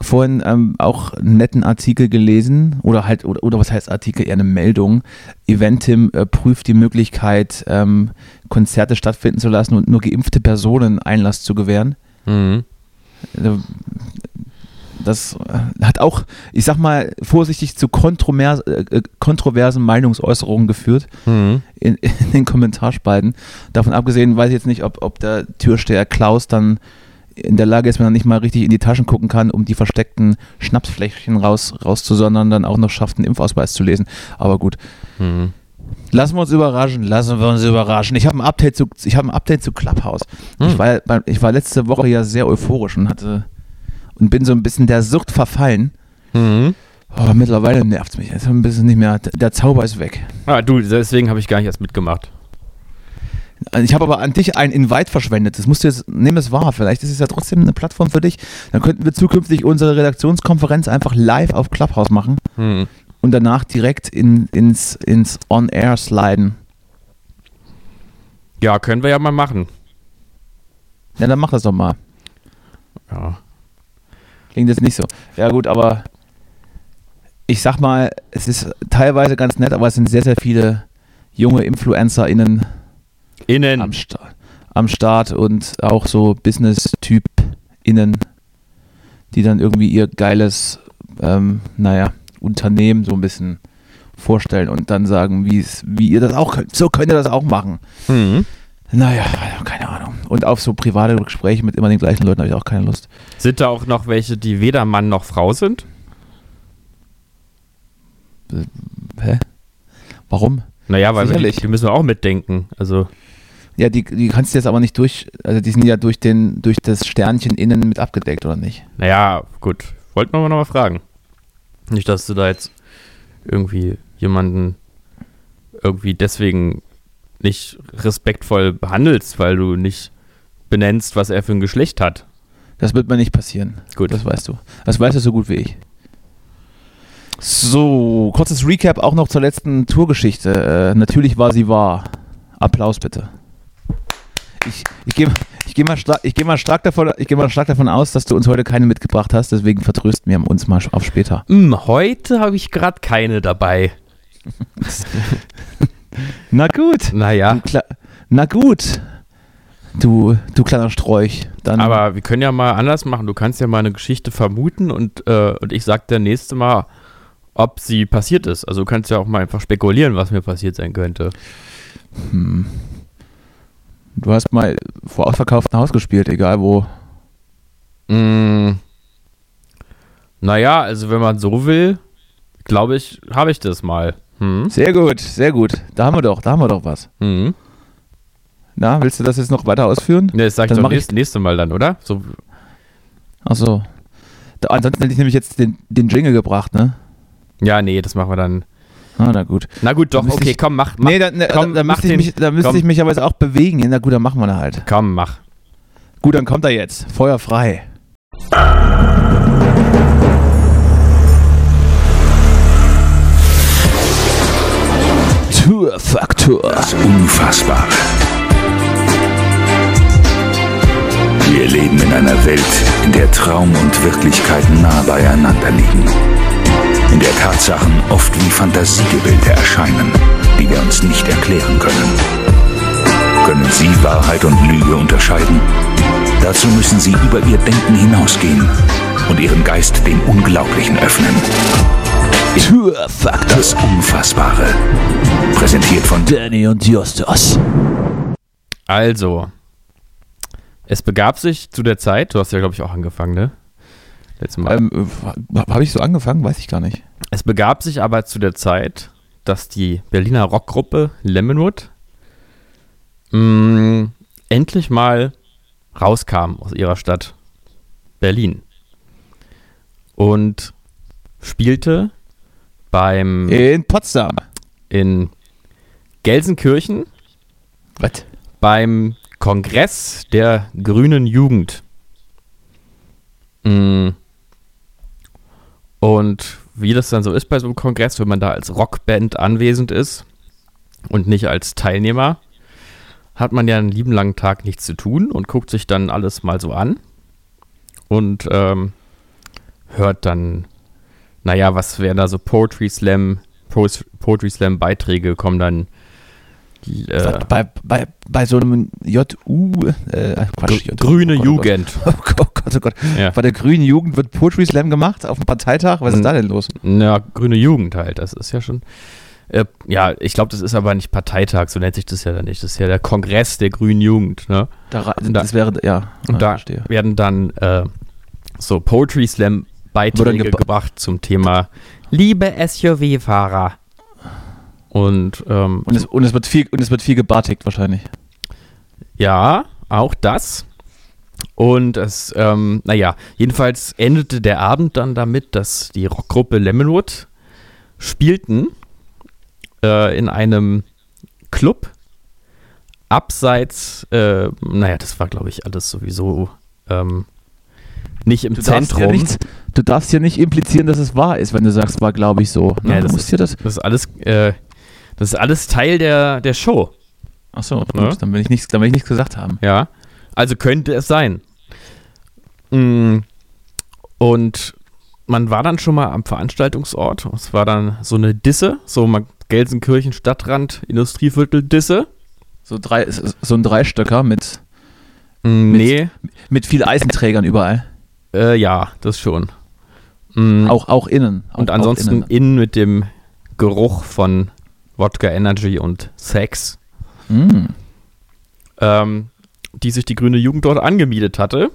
vorhin ähm, auch einen netten Artikel gelesen oder halt, oder, oder was heißt Artikel, eher eine Meldung. Eventim äh, prüft die Möglichkeit, ähm, Konzerte stattfinden zu lassen und nur geimpfte Personen Einlass zu gewähren. Mhm. Das äh, hat auch, ich sag mal, vorsichtig zu kontrovers, äh, kontroversen Meinungsäußerungen geführt Mhm. in, *laughs* in den Kommentarspalten. Davon abgesehen weiß ich jetzt nicht, ob, ob der Türsteher Klaus dann in der Lage ist, wenn er nicht mal richtig in die Taschen gucken kann, um die versteckten Schnapsfläschchen raus, rauszusondern, dann auch noch schafft, einen Impfausweis zu lesen. Aber gut. Mhm. Lassen wir uns überraschen, lassen wir uns überraschen. Ich habe ein Update zu, ich habe ein Update zu Clubhouse. Hm. Ich, war, ich war letzte Woche ja sehr euphorisch und hatte und bin so ein bisschen der Sucht verfallen. Mhm. Oh, mittlerweile nervt es mich. Jetzt ein bisschen nicht mehr. Der Zauber ist weg. Ah, du, deswegen habe ich gar nicht erst mitgemacht. Also Ich habe aber an dich ein Invite verschwendet. Das musst du jetzt, nimm es wahr. Vielleicht ist es ja trotzdem eine Plattform für dich. Dann könnten wir zukünftig unsere Redaktionskonferenz einfach live auf Clubhouse machen Mhm. und danach direkt in, ins, ins On-Air sliden. Ja, können wir ja mal machen. Ja, dann mach das doch mal. Ja. Klingt jetzt nicht so. Ja, gut, aber ich sag mal, es ist teilweise ganz nett, aber es sind sehr, sehr viele junge InfluencerInnen Innen. am, Sta am Start und auch so Business-TypInnen, die dann irgendwie ihr geiles, ähm, naja, Unternehmen so ein bisschen vorstellen und dann sagen, wie es, wie ihr das auch könnt. So könnt ihr das auch machen. Mhm. Naja, keine Ahnung. Und auf so private Gespräche mit immer den gleichen Leuten habe ich auch keine Lust. Sind da auch noch welche, die weder Mann noch Frau sind? Hä? Warum? Naja, weil wir, Sicherlich. die, die müssen wir auch mitdenken. Also, Ja, die, die kannst du jetzt aber nicht durch, also die sind ja durch den, durch das Sternchen innen mit abgedeckt, oder nicht? naja, gut. Wollten wir mal noch mal fragen. Nicht, dass du da jetzt irgendwie jemanden irgendwie deswegen nicht respektvoll behandelst, weil du nicht benennst, was er für ein Geschlecht hat. Das wird mir nicht passieren. Gut. Das weißt du. Das weißt du so gut wie ich. So, kurzes Recap auch noch zur letzten Tourgeschichte. Äh, natürlich war sie wahr. Applaus bitte. Ich, ich gehe ich geh mal, stark- ich geh mal, stark davon- ich geh mal stark davon aus, dass du uns heute keine mitgebracht hast, deswegen vertrösten wir uns mal auf später. Hm, heute habe ich gerade keine dabei. *laughs* Na gut. Naja, Na gut. Du, du kleiner Sträuch. Dann aber wir können ja mal anders machen. Du kannst ja mal eine Geschichte vermuten und, äh, und ich sag dir nächste Mal, ob sie passiert ist. Also du kannst ja auch mal einfach spekulieren, was mir passiert sein könnte. du hast mal vor ausverkauftem Haus gespielt, egal wo. Mm, naja, also wenn man so will, glaube ich, habe ich das mal. Hm? Sehr gut, sehr gut. Da haben wir doch, da haben wir doch was. Hm? Na, willst du das jetzt noch weiter ausführen? Ne, das sag ich Dann doch mach ich- nächste, Mal dann, oder? So, Achso. Da, ansonsten hätte ich nämlich jetzt den, den Jingle gebracht, ne? ja, nee, das machen wir dann. Ah, na gut. Na gut, doch, okay, ich- komm, mach, mach. nee, da, ne, komm, da, da mach müsste, ich den- mich, da müsste komm. ich mich aber jetzt auch bewegen. Na gut, dann machen wir da halt. Komm, mach. Gut, dann kommt er jetzt. Feuer frei. Tourfaktor. Das Unfassbare. Wir leben in einer Welt, in der Traum und Wirklichkeit nah beieinander liegen. In der Tatsachen oft wie Fantasiegebilde erscheinen, die wir uns nicht erklären können. Können Sie Wahrheit und Lüge unterscheiden? Dazu müssen Sie über Ihr Denken hinausgehen und Ihren Geist dem Unglaublichen öffnen. Das Unfassbare. Präsentiert von Danny und Justus. Also, es begab sich zu der Zeit, du hast ja, glaube ich, auch angefangen, ne? Letztes Mal. Ähm, Habe ich so angefangen? Weiß ich gar nicht. Es begab sich aber zu der Zeit, dass die Berliner Rockgruppe Lemonwood mh, endlich mal rauskam aus ihrer Stadt Berlin und spielte beim In Potsdam. in Gelsenkirchen Was? Beim Kongress der Grünen Jugend. Mm. Und wie das dann so ist bei so einem Kongress, wenn man da als Rockband anwesend ist und nicht als Teilnehmer, hat man ja einen lieben langen Tag nichts zu tun und guckt sich dann alles mal so an und ähm, hört dann, naja, was wären da so Poetry Slam, Poetry Slam Beiträge kommen dann äh, bei, bei, bei so einem JU, äh, Quatsch, Gr- Grüne oh Gott, Jugend. *laughs* Oh Gott, oh Gott, oh Gott. Ja. Bei der Grünen Jugend wird Poetry Slam gemacht auf dem Parteitag. Was ist da denn los? Na, grüne Jugend halt, das ist ja schon. Äh, ja, ich glaube, das ist aber nicht Parteitag, so nennt sich das ja dann nicht. Das ist ja der Kongress der grünen Jugend, ne? Da, ra- Und da- das wäre, ja. Und da verstehe. werden dann äh, so Poetry Slam Beiträge geba- gebracht zum Thema Liebe SUV-Fahrer. Und, ähm, Und es, und, es wird viel, und es wird viel gebartigt wahrscheinlich. ja, auch das. Und es, ähm, naja, jedenfalls endete der Abend dann damit, dass die Rockgruppe Lemonwood spielten äh, in einem Club abseits, äh, naja, das war glaube ich alles sowieso ähm, nicht im Du darfst, Zentrum. ja nicht, du darfst ja nicht implizieren, dass es wahr ist, wenn du sagst, war glaube ich so. Ne? Ja, du das musst ist- dir das. Das ist alles, äh, das ist alles Teil der, der Show. Achso, Ja. gut, dann will ich nichts, dann will ich nichts gesagt haben. Ja. Also könnte es sein. Mm, Und man war dann schon mal am Veranstaltungsort. Es war dann so eine Disse, so Gelsenkirchen Stadtrand, Industrieviertel Disse. So, drei, so ein Dreistöcker mit, Mm, Nee, mit viel Eisenträgern überall. äh, ja, das schon. Mm, Auch, auch innen. Auch, Und auch ansonsten innen. innen mit dem Geruch von Wodka Energy und Sex. Mm. ähm, die sich die grüne Jugend dort angemietet hatte.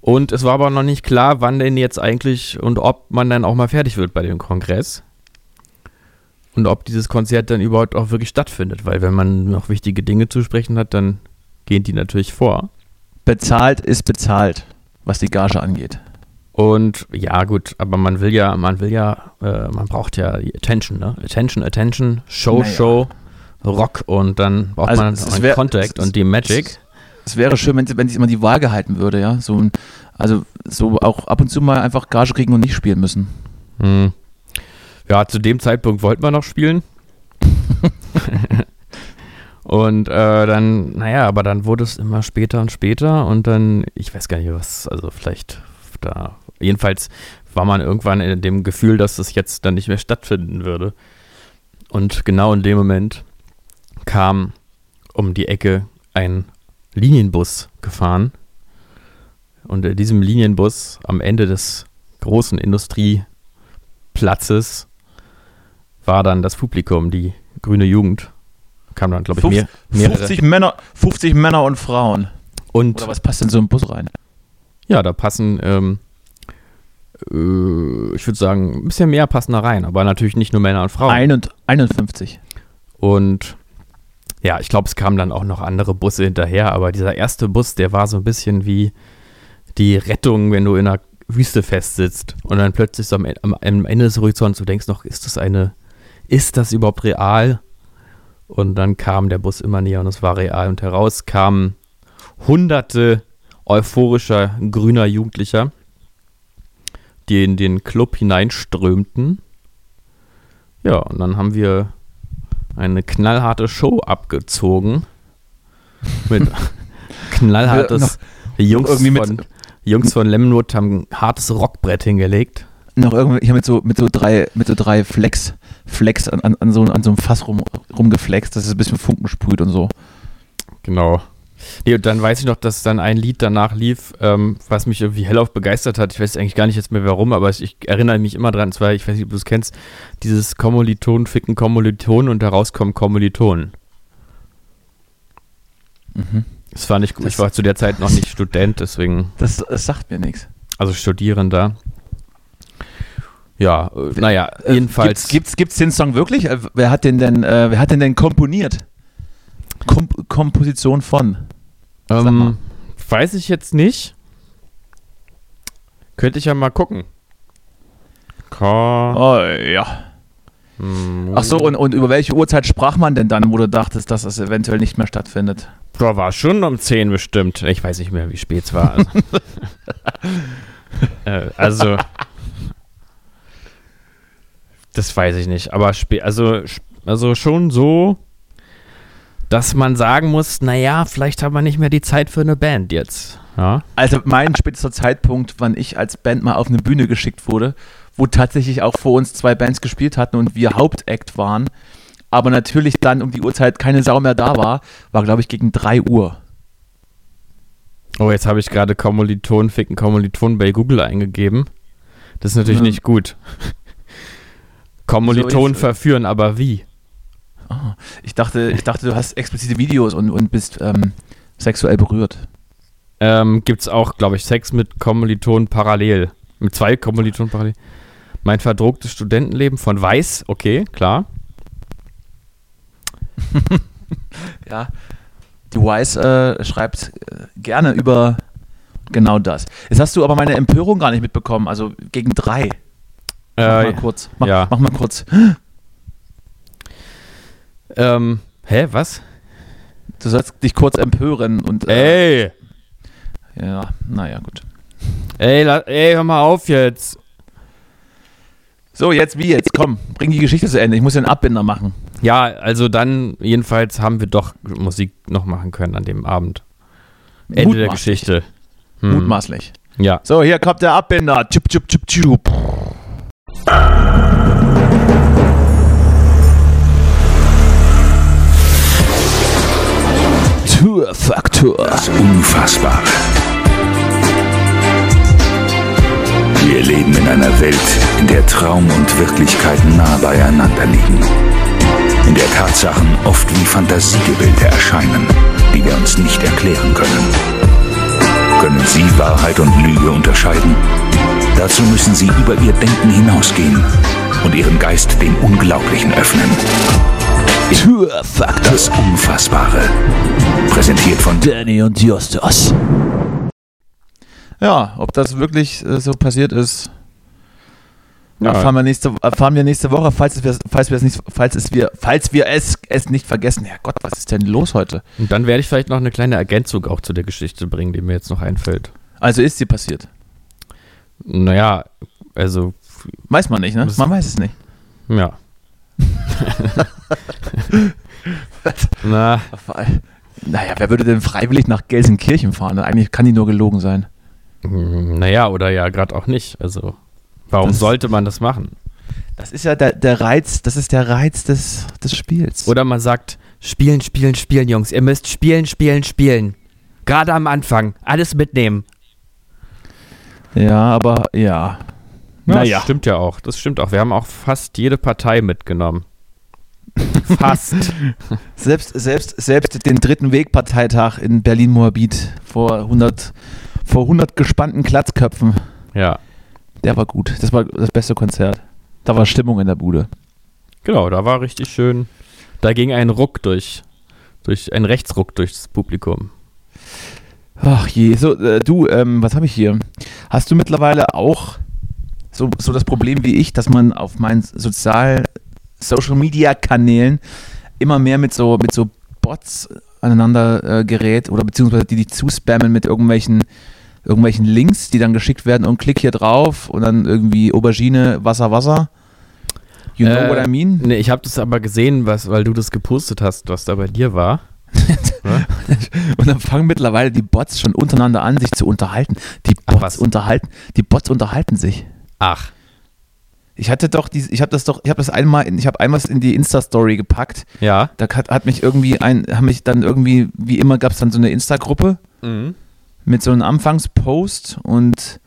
Und es war aber noch nicht klar, wann denn jetzt eigentlich und ob man dann auch mal fertig wird bei dem Kongress. Und ob dieses Konzert dann überhaupt auch wirklich stattfindet. Weil wenn man noch wichtige Dinge zu sprechen hat, dann gehen die natürlich vor. Bezahlt ist bezahlt, was die Gage angeht. Und ja, gut, aber man will ja, man will ja, äh, man braucht ja die Attention, ne? Attention, Attention, Show, Naja. Show, Rock und dann braucht Also, man es einen Contact und die Magic. Es wäre schön, wenn, wenn sich immer die Wahl gehalten würde, ja. So, ein- also so auch ab und zu mal einfach Gage kriegen und nicht spielen müssen. Hm. Ja, zu dem Zeitpunkt wollten wir noch spielen. *laughs* und äh, dann, naja, aber dann wurde es immer später und später und dann, ich weiß gar nicht was, also vielleicht da, jedenfalls war man irgendwann in dem Gefühl, dass es jetzt dann nicht mehr stattfinden würde. Und genau in dem Moment kam um die Ecke ein Linienbus gefahren. Und in diesem Linienbus am Ende des großen Industrieplatzes war dann das Publikum, die grüne Jugend. Kam dann, glaube ich, mehr, mehrere. 50 Männer, 50 Männer und Frauen. Und Oder was passt denn so ein Bus rein? ja, da passen, ähm, äh, ich würde sagen, ein bisschen mehr passen da rein, aber natürlich nicht nur Männer und Frauen. Ein und 51. Und ja, ich glaube, es kamen dann auch noch andere Busse hinterher, aber dieser erste Bus, der war so ein bisschen wie die Rettung, wenn du in einer Wüste festsitzt und dann plötzlich so am, am, am Ende des Horizonts du denkst noch, ist das eine, ist das überhaupt real? Und dann kam der Bus immer näher und es war real und heraus kamen hunderte euphorischer grüner Jugendlicher, die in den Club hineinströmten. Ja, und dann haben wir eine knallharte Show abgezogen. *laughs* Mit knallhartes. Die Jungs von, Jungs von Lemnwood haben ein hartes Rockbrett hingelegt. Noch irgendwie, ich habe mit so, mit so drei, mit so drei Flex, Flex an, an, an, so, an so einem Fass rum, rumgeflext, dass es ein bisschen Funken sprüht und so. Genau. Nee, und dann weiß ich noch, dass dann ein Lied danach lief, ähm, was mich irgendwie hellauf begeistert hat. Ich weiß eigentlich gar nicht jetzt mehr warum, aber ich erinnere mich immer dran. Zwar, ich weiß nicht, ob du es kennst, dieses Kommiliton, ficken Kommiliton und daraus kommen Kommilitonen. Das fand ich gut. Ich Das- war zu der Zeit noch nicht *laughs* Student, deswegen, Das, das sagt mir nichts. also Studierender. Ja, äh, naja, jedenfalls. Gibt's, gibt's, gibt's den Song wirklich? Äh, Wer hat den denn, äh, wer hat den denn komponiert? Kom Komposition von. Ähm, weiß ich jetzt nicht. Könnte ich ja mal gucken. Ka Oh ja. Ach so, und, und über welche Uhrzeit sprach man denn dann, wo du dachtest, dass das eventuell nicht mehr stattfindet? Da war schon um 10 bestimmt. Ich weiß nicht mehr, wie spät es war. Also, *laughs* äh, also das weiß ich nicht. Aber spä- also, also schon so, dass man sagen muss, naja, vielleicht haben wir nicht mehr die Zeit für eine Band jetzt. Ja. Also mein spätester Zeitpunkt, wann ich als Band mal auf eine Bühne geschickt wurde, wo tatsächlich auch vor uns zwei Bands gespielt hatten und wir Hauptakt waren, aber natürlich dann um die Uhrzeit keine Sau mehr da war, war glaube ich gegen 3 Uhr. Oh, jetzt habe ich gerade Kommiliton, ficken Kommiliton bei Google eingegeben. Das ist natürlich Ja. nicht gut. Kommiliton So verführen, aber wie? Ah, ich dachte, ich dachte, du hast explizite Videos und, und bist ähm, sexuell berührt. Ähm, Gibt es auch, glaube ich, Sex mit Kommilitonen parallel. Mit zwei Kommilitonen parallel. Mein verdrucktes Studentenleben von Weiß, okay, klar. *laughs* Ja. Die Wise äh, schreibt äh, gerne über genau das. Jetzt hast du aber meine Empörung gar nicht mitbekommen, also gegen drei. Mach Äh, mal kurz. Mach, ja. mach mal kurz. Ähm, hä, was? Du sollst dich kurz empören und äh, Ey, ja, naja, gut. ey, la, ey, hör mal auf jetzt. So, jetzt wie jetzt? Komm, bring die Geschichte zu Ende. Ich muss den Abbinder machen. Ja, also dann, jedenfalls haben wir doch Musik noch machen können an dem Abend. Ende der. Geschichte. Hm. Mutmaßlich. Ja. So, hier kommt der Abbinder. Tschub, tschub, tschub, tschub. Tourfaktor. Das Unfassbare. Wir leben in einer Welt, in der Traum und Wirklichkeit nah beieinander liegen. In der Tatsachen oft wie Fantasiegebilde erscheinen, die wir uns nicht erklären können. Können Sie Wahrheit und Lüge unterscheiden? Dazu müssen Sie über Ihr Denken hinausgehen und Ihren Geist dem Unglaublichen öffnen. Tourfaktor. Das Unfassbare. Präsentiert von Danny und Justus. Ja, ob das wirklich äh, so passiert ist, Ja. erfahren wir nächste, erfahren wir nächste Woche, falls es, wir- falls wir es nicht, falls es wir, falls wir es, es nicht vergessen. Ja Gott, was ist denn los heute? Und dann werde ich vielleicht noch eine kleine Ergänzung auch zu der Geschichte bringen, die mir jetzt noch einfällt. Also ist sie passiert. Naja, also, Weiß man nicht, ne? Man weiß es nicht. ja. *laughs* Na, Naja, wer würde denn freiwillig nach Gelsenkirchen fahren? Eigentlich kann die nur gelogen sein. hm, naja, oder ja, gerade auch nicht. Also, warum Das- sollte man das machen? Das ist ja der, der Reiz, das ist der Reiz des, des Spiels. Oder man sagt, spielen, spielen, spielen, Jungs. Ihr müsst spielen, spielen, spielen. Gerade am Anfang. Alles mitnehmen. Ja, aber ja. Ja, Naja. Das stimmt ja auch. Das stimmt auch. Wir haben auch fast jede Partei mitgenommen. *laughs* Fast. Selbst, selbst, selbst den dritten Wegparteitag in Berlin-Moabit vor 100, vor 100 gespannten Klatzköpfen, ja. der war gut. Das war das beste Konzert. Da war Stimmung in der Bude. Genau, da war richtig schön. Da ging ein Ruck durch, durch ein Rechtsruck durchs Publikum. Ach je, so, äh, du, ähm, was habe ich hier? Hast du mittlerweile auch so, so das Problem wie ich, dass man auf meinen sozial Social Media Kanälen immer mehr mit so mit so Bots aneinander äh, gerät oder beziehungsweise die dich zuspammen mit irgendwelchen irgendwelchen Links, die dann geschickt werden und klick hier drauf und dann irgendwie Aubergine, Wasser, Wasser. You know Äh, what I mean? Nee, ich habe das aber gesehen, was, weil du das gepostet hast, was da bei dir war. *laughs* Und dann fangen mittlerweile die Bots schon untereinander an, sich zu unterhalten. Die Ach, Bots was? unterhalten, die Bots unterhalten sich. Ach. Ich hatte doch diese, ich habe das doch, ich habe das einmal, in, ich habe einmal in die Insta-Story gepackt. Ja. Da hat, hat mich irgendwie ein, haben mich dann irgendwie, wie immer gab es dann so eine Insta-Gruppe Mhm. mit so einem Anfangspost und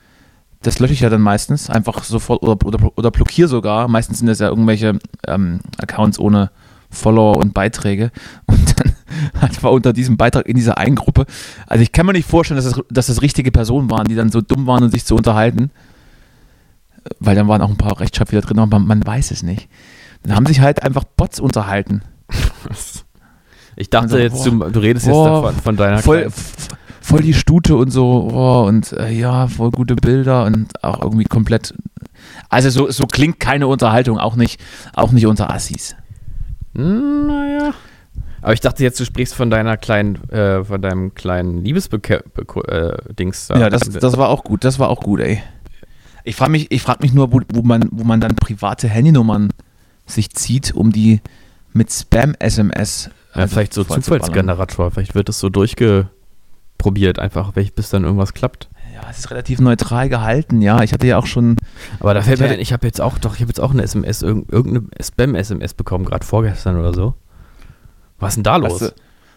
das lösche ich ja dann meistens einfach sofort oder, oder, oder blockiere sogar. Meistens sind das ja irgendwelche ähm, Accounts ohne Follower und Beiträge. *laughs* Und dann hat war unter diesem Beitrag in dieser einen Gruppe, also ich kann mir nicht vorstellen, dass das, dass das richtige Personen waren, die dann so dumm waren und sich zu unterhalten. Weil dann waren auch ein paar Rechtschreibfehler drin, aber man, man weiß es nicht. Dann haben sich halt einfach Bots unterhalten. Ich dachte Also, jetzt, boah. du, du redest Boah, jetzt davon, von deiner voll, voll die Stute und so, oh, und äh, ja, voll gute Bilder und auch irgendwie komplett. Also so, so klingt keine Unterhaltung, auch nicht, auch nicht unter Assis. Naja. Aber ich dachte jetzt, du sprichst von deiner kleinen, äh, von deinem kleinen Liebesdings. Ja, das, das war auch gut, das war auch gut, ey. Ich frage mich, ich frag mich nur, wo, wo, man, wo man dann private Handynummern sich zieht, um die mit Spam-SMS. ja, also vielleicht so. Zufallsgenerator. Vielleicht wird das so durchgeprobiert, einfach, bis dann irgendwas klappt. Ja, es ist relativ neutral gehalten, ja. Ich hatte ja auch schon. Aber da fällt mir denn, ich habe jetzt auch, doch, ich habe jetzt auch eine SMS, irg- irgendeine Spam-SMS bekommen, gerade vorgestern oder so. Was ist denn da los? Hast du,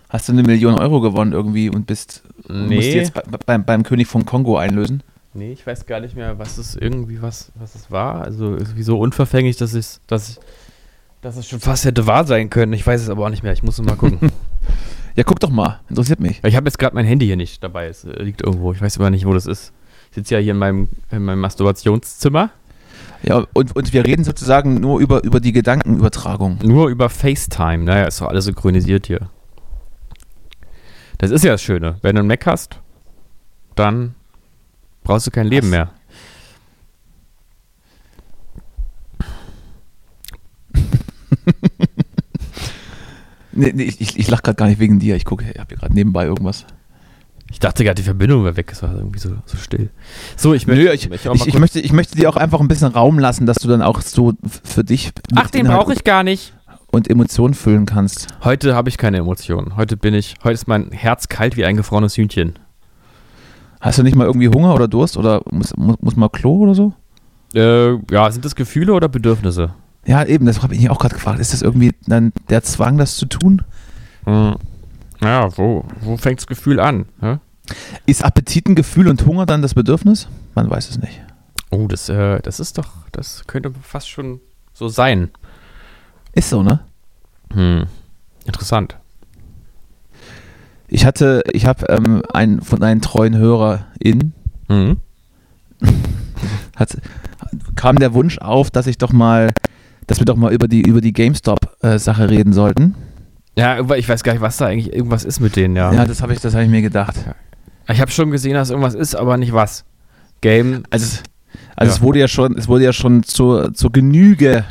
hast du eine Million Euro gewonnen irgendwie und bist. Musst Nee. du jetzt bei, beim, beim König von Kongo einlösen? Nee, ich weiß gar nicht mehr, was es irgendwie was, was es war. Also irgendwie so unverfänglich, dass es, dass ich, dass es schon fast hätte wahr sein können. Ich weiß es aber auch nicht mehr. Ich muss mal gucken. *laughs* Ja, guck doch mal. Interessiert mich. ich habe jetzt gerade mein Handy hier nicht dabei. Es äh, liegt irgendwo. Ich weiß aber nicht, wo das ist. Ich sitze ja hier in meinem, in meinem Masturbationszimmer. Ja, und, und wir reden sozusagen nur über, über die Gedankenübertragung. Nur über FaceTime. Naja, ist doch alles synchronisiert hier. Das ist ja das Schöne. Wenn du einen Mac hast, dann brauchst du kein Leben Hast- mehr. *laughs* Nee, nee, ich, ich, ich lach gerade gar nicht wegen dir. Ich gucke, ich habe hier gerade nebenbei irgendwas. Ich dachte gerade, die Verbindung wäre weg. Es war irgendwie so, so still. So, ich Nö, möchte, ich, möchte auch ich, mal ich, kurz- möchte, ich möchte dir auch einfach ein bisschen Raum lassen, dass du dann auch so für dich Ach, den brauche ich gar nicht. und Emotionen füllen kannst. Heute habe ich keine Emotionen. Heute bin ich, heute ist mein Herz kalt wie ein gefrorenes Hühnchen. Hast du nicht mal irgendwie Hunger oder Durst oder muss, muss, muss mal Klo oder so? Äh, ja, sind das Gefühle oder Bedürfnisse? Ja, eben, das habe ich mich auch gerade gefragt. Ist das irgendwie dann der Zwang, das zu tun? Hm. Ja, wo, wo fängt das Gefühl an? hä? Ist Appetit ein Gefühl und Hunger dann das Bedürfnis? Man weiß es nicht. Oh, das, äh, das ist doch, das könnte fast schon so sein. Ist so, ne? Hm. Interessant. Ich hatte, ich habe ähm, einen von einem treuen Hörer in, Hm. *laughs* hat, kam der Wunsch auf, dass ich doch mal, dass wir doch mal über die, über die GameStop-Sache reden sollten. Ja, ich weiß gar nicht, was da eigentlich irgendwas ist mit denen, ja. Ja, das habe ich, das habe ich mir gedacht. Ich habe schon gesehen, dass irgendwas ist, aber nicht was. Game. Also, es- also Ja. es wurde ja schon, es wurde ja schon zur, zur Genüge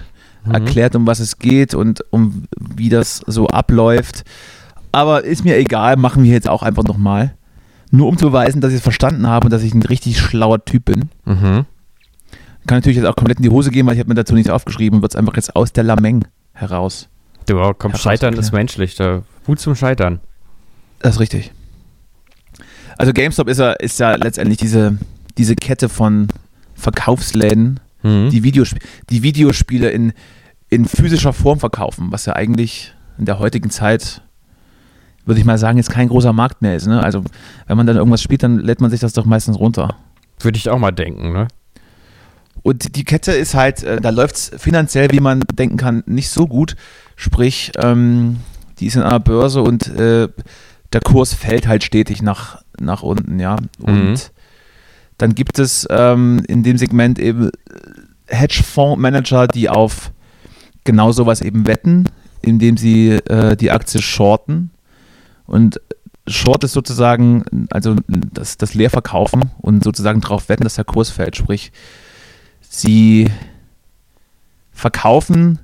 Mhm. erklärt, um was es geht und um wie das so abläuft. Aber ist mir egal, machen wir jetzt auch einfach nochmal. Nur um zu beweisen, dass ich es verstanden habe und dass ich ein richtig schlauer Typ bin. Mhm. Kann natürlich jetzt auch komplett in die Hose gehen, weil ich habe mir dazu nichts aufgeschrieben, wird es einfach jetzt aus der Lameng heraus. Du, komm, Scheitern ist menschlich. Da, Mut zum Scheitern. Das ist richtig. Also GameStop ist ja, ist ja letztendlich diese, diese Kette von Verkaufsläden, Mhm. die, Videosp die Videospiele in, in physischer Form verkaufen, was ja eigentlich in der heutigen Zeit, würde ich mal sagen, jetzt kein großer Markt mehr ist. Ne? Also wenn man dann irgendwas spielt, dann lädt man sich das doch meistens runter. Würde ich auch mal denken, ne? Und die Kette ist halt, äh, da läuft es finanziell, wie man denken kann, nicht so gut. Sprich, ähm, die ist in einer Börse und äh, der Kurs fällt halt stetig nach, nach unten, ja. Und Mhm. dann gibt es ähm, in dem Segment eben Hedgefondsmanager, die auf genau sowas eben wetten, indem sie äh, die Aktie shorten. Und Short ist sozusagen, also das, das Leerverkaufen und sozusagen darauf wetten, dass der Kurs fällt. Sprich, sie verkaufen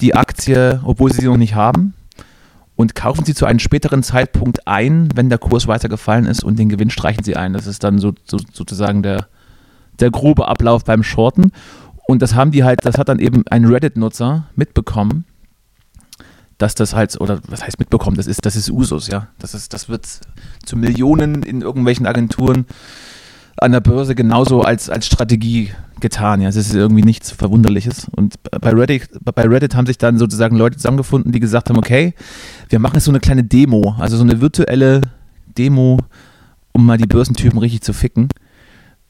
die Aktie, obwohl sie sie noch nicht haben, und kaufen sie zu einem späteren Zeitpunkt ein, wenn der Kurs weiter gefallen ist und den Gewinn streichen sie ein. Das ist dann so, so, sozusagen der, der grobe Ablauf beim Shorten. Und das haben die halt, das hat dann eben ein Reddit-Nutzer mitbekommen, dass das halt, oder was heißt mitbekommen, das ist, das ist Usus, ja. Das, ist, das wird zu Millionen in irgendwelchen Agenturen an der Börse genauso als, als Strategie getan. Ja, es ist irgendwie nichts Verwunderliches. Und bei Reddit, bei Reddit haben sich dann sozusagen Leute zusammengefunden, die gesagt haben, okay, wir machen jetzt so eine kleine Demo, also so eine virtuelle Demo, um mal die Börsentypen richtig zu ficken.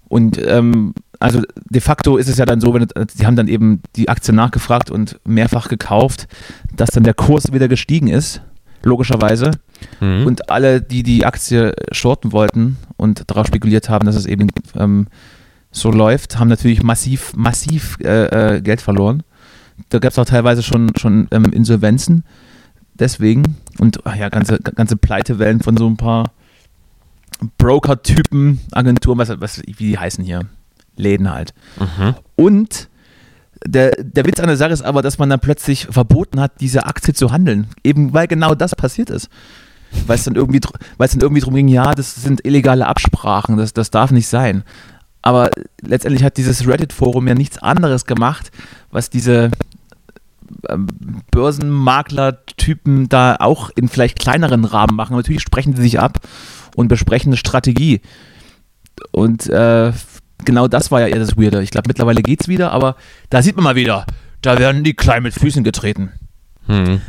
Und ähm, also de facto ist es ja dann so, wenn sie haben dann eben die Aktie nachgefragt und mehrfach gekauft, dass dann der Kurs wieder gestiegen ist, logischerweise. Mhm. Und alle, die die Aktie shorten wollten und darauf spekuliert haben, dass es eben ähm, so läuft, haben natürlich massiv, massiv äh, äh, Geld verloren. Da gab es auch teilweise schon, schon ähm, Insolvenzen. deswegen und ach ja, ganze, ganze Pleitewellen von so ein paar Broker-Typen, Agenturen, was, was, wie die heißen hier, Läden halt. Und der, der Witz an der Sache ist aber, dass man dann plötzlich verboten hat, diese Aktie zu handeln. Eben weil genau das passiert ist. Weil es dann irgendwie, weil es dann irgendwie drum ging, ja, das sind illegale Absprachen, das, das darf nicht sein. Aber letztendlich hat dieses Reddit-Forum ja nichts anderes gemacht, was diese ähm, Börsenmakler-Typen da auch in vielleicht kleineren Rahmen machen. Natürlich sprechen sie sich ab und besprechen eine Strategie. Und äh, genau das war ja eher das Weirde. Ich glaube, mittlerweile geht's wieder, aber da sieht man mal wieder, da werden die klein mit Füßen getreten. Hm.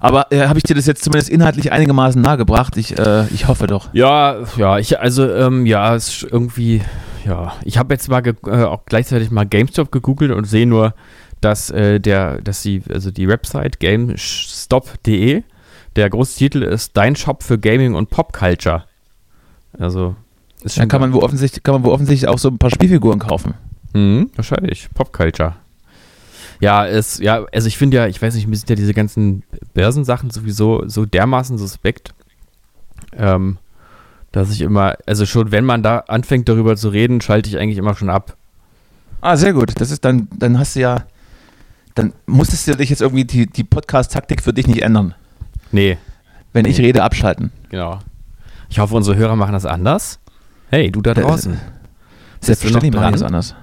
Aber äh, habe ich dir das jetzt zumindest inhaltlich einigermaßen nahegebracht? Ich, äh, ich hoffe doch. Ja, ja, ich, also, ähm, ja, es ist irgendwie, ja, ich habe jetzt mal äh, auch gleichzeitig mal GameStop gegoogelt und sehe nur, dass äh, der, dass die, also die Website GameStop.de, der große Titel ist Dein Shop für Gaming und Popculture. Also, ist schon Dann kann man, wo offensichtlich, kann man wo offensichtlich auch so ein paar Spielfiguren kaufen. Mhm, wahrscheinlich. Popculture. Ja, es, ja, also ich finde ja, ich weiß nicht, mir sind ja diese ganzen Börsensachen sowieso so dermaßen suspekt, ähm, dass ich immer, also schon wenn man da anfängt darüber zu reden, schalte ich eigentlich immer schon ab. Ah, sehr gut. Das ist dann, dann hast du ja, dann musstest du dich jetzt irgendwie die, die Podcast-Taktik für dich nicht ändern. Nee, Wenn ich rede, abschalten. genau. Ich hoffe, unsere Hörer machen das anders. Hey, du da Das- draußen. Selbstverständlich machen wir das anders.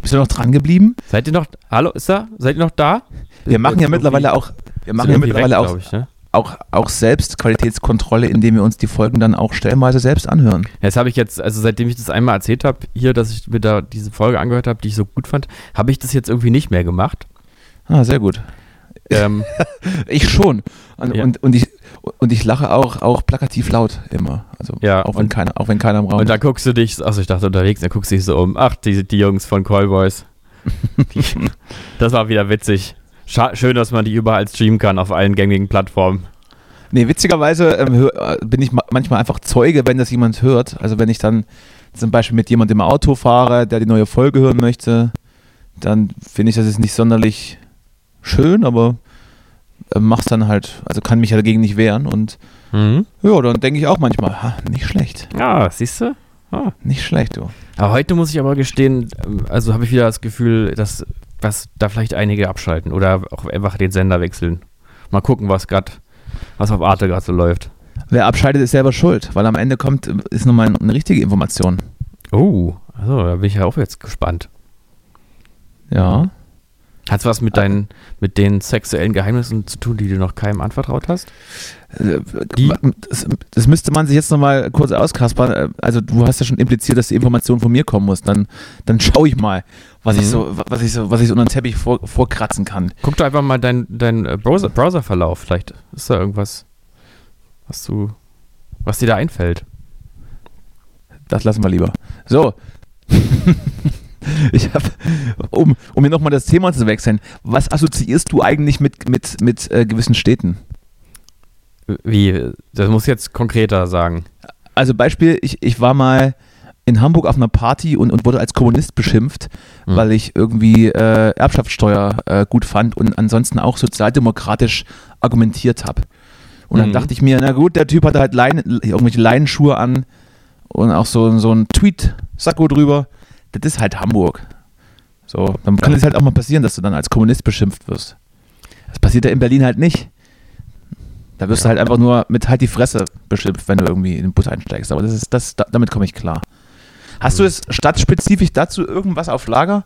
Bist du noch dran geblieben? Seid ihr noch, hallo, ist da? Seid ihr noch da? Wir machen ja Irgendwie- mittlerweile auch, wir machen ja mittlerweile weg, auch, Ich, ne? auch, auch selbst Qualitätskontrolle, indem wir uns die Folgen dann auch stellenweise selbst anhören. Jetzt habe ich jetzt, also seitdem ich das einmal erzählt habe, hier, dass ich mir da diese Folge angehört habe, die ich so gut fand, habe ich das jetzt irgendwie nicht mehr gemacht. Ah, sehr gut. ähm, *laughs* Ich schon. Und, Ja. und, und, ich, und ich lache auch, auch plakativ laut immer. Also Ja, auch, wenn keiner, auch wenn keiner im Raum Und da ist. guckst du dich, achso, ich dachte unterwegs, da guckst du dich so um. Ach, die, die Jungs von Callboys. *laughs* das war wieder witzig. Scha schön, dass man die überall streamen kann auf allen gängigen Plattformen. Nee, witzigerweise ähm, äh, bin ich ma manchmal einfach Zeuge, wenn das jemand hört. Also wenn ich dann zum Beispiel mit jemandem im Auto fahre, der die neue Folge hören möchte, dann finde ich das jetzt nicht sonderlich schön, aber mach's dann halt, also kann mich ja dagegen nicht wehren und ja, dann denke ich auch manchmal, ha, nicht schlecht, Ja, siehst du? Ah. nicht schlecht, du. Aber heute muss ich aber gestehen, ähm, also habe ich wieder das Gefühl, dass, dass da vielleicht einige abschalten oder auch einfach den Sender wechseln. Mal gucken, was gerade, was auf Arte gerade so läuft. Wer abschaltet, ist selber schuld, weil am Ende kommt, ist nochmal eine richtige Information. Oh, also da bin ich ja auch jetzt gespannt. Ja. Hat's was mit deinen, mit den sexuellen Geheimnissen zu tun, die du noch keinem anvertraut hast? Äh, Die- Das, das müsste man sich jetzt nochmal kurz auskaspern. Äh, Also du hast ja schon impliziert, dass die Information von mir kommen muss. Dann, dann schaue ich mal, was ich Mhm. so, was ich so, was ich so unter den Teppich vor, vorkratzen kann. Guck doch einfach mal deinen dein äh, Browser, Browserverlauf. Vielleicht ist da irgendwas, was du, was dir da einfällt. Das lassen wir lieber. So. *laughs* *laughs* ich habe, um, um mir nochmal das Thema zu wechseln, was assoziierst du eigentlich mit, mit, mit äh, gewissen Städten? Wie, das muss jetzt konkreter sagen. Also Beispiel, ich, ich war mal in Hamburg auf einer Party und, und wurde als Kommunist beschimpft, Hm. weil ich irgendwie äh, Erbschaftssteuer äh, gut fand und ansonsten auch sozialdemokratisch argumentiert habe. Und dann Mhm. dachte ich mir, na gut, der Typ hatte halt Leinen, irgendwelche Leinenschuhe an und auch so, so ein Tweet-Sakko drüber. Das ist halt Hamburg. So, dann kann es halt auch mal passieren, dass du dann als Kommunist beschimpft wirst. Das passiert ja in Berlin halt nicht. Da wirst du halt einfach nur mit halt die Fresse beschimpft, wenn du irgendwie in den Bus einsteigst. Aber das ist, das, da, damit komme ich klar. Hast du es stadtspezifisch dazu irgendwas auf Lager?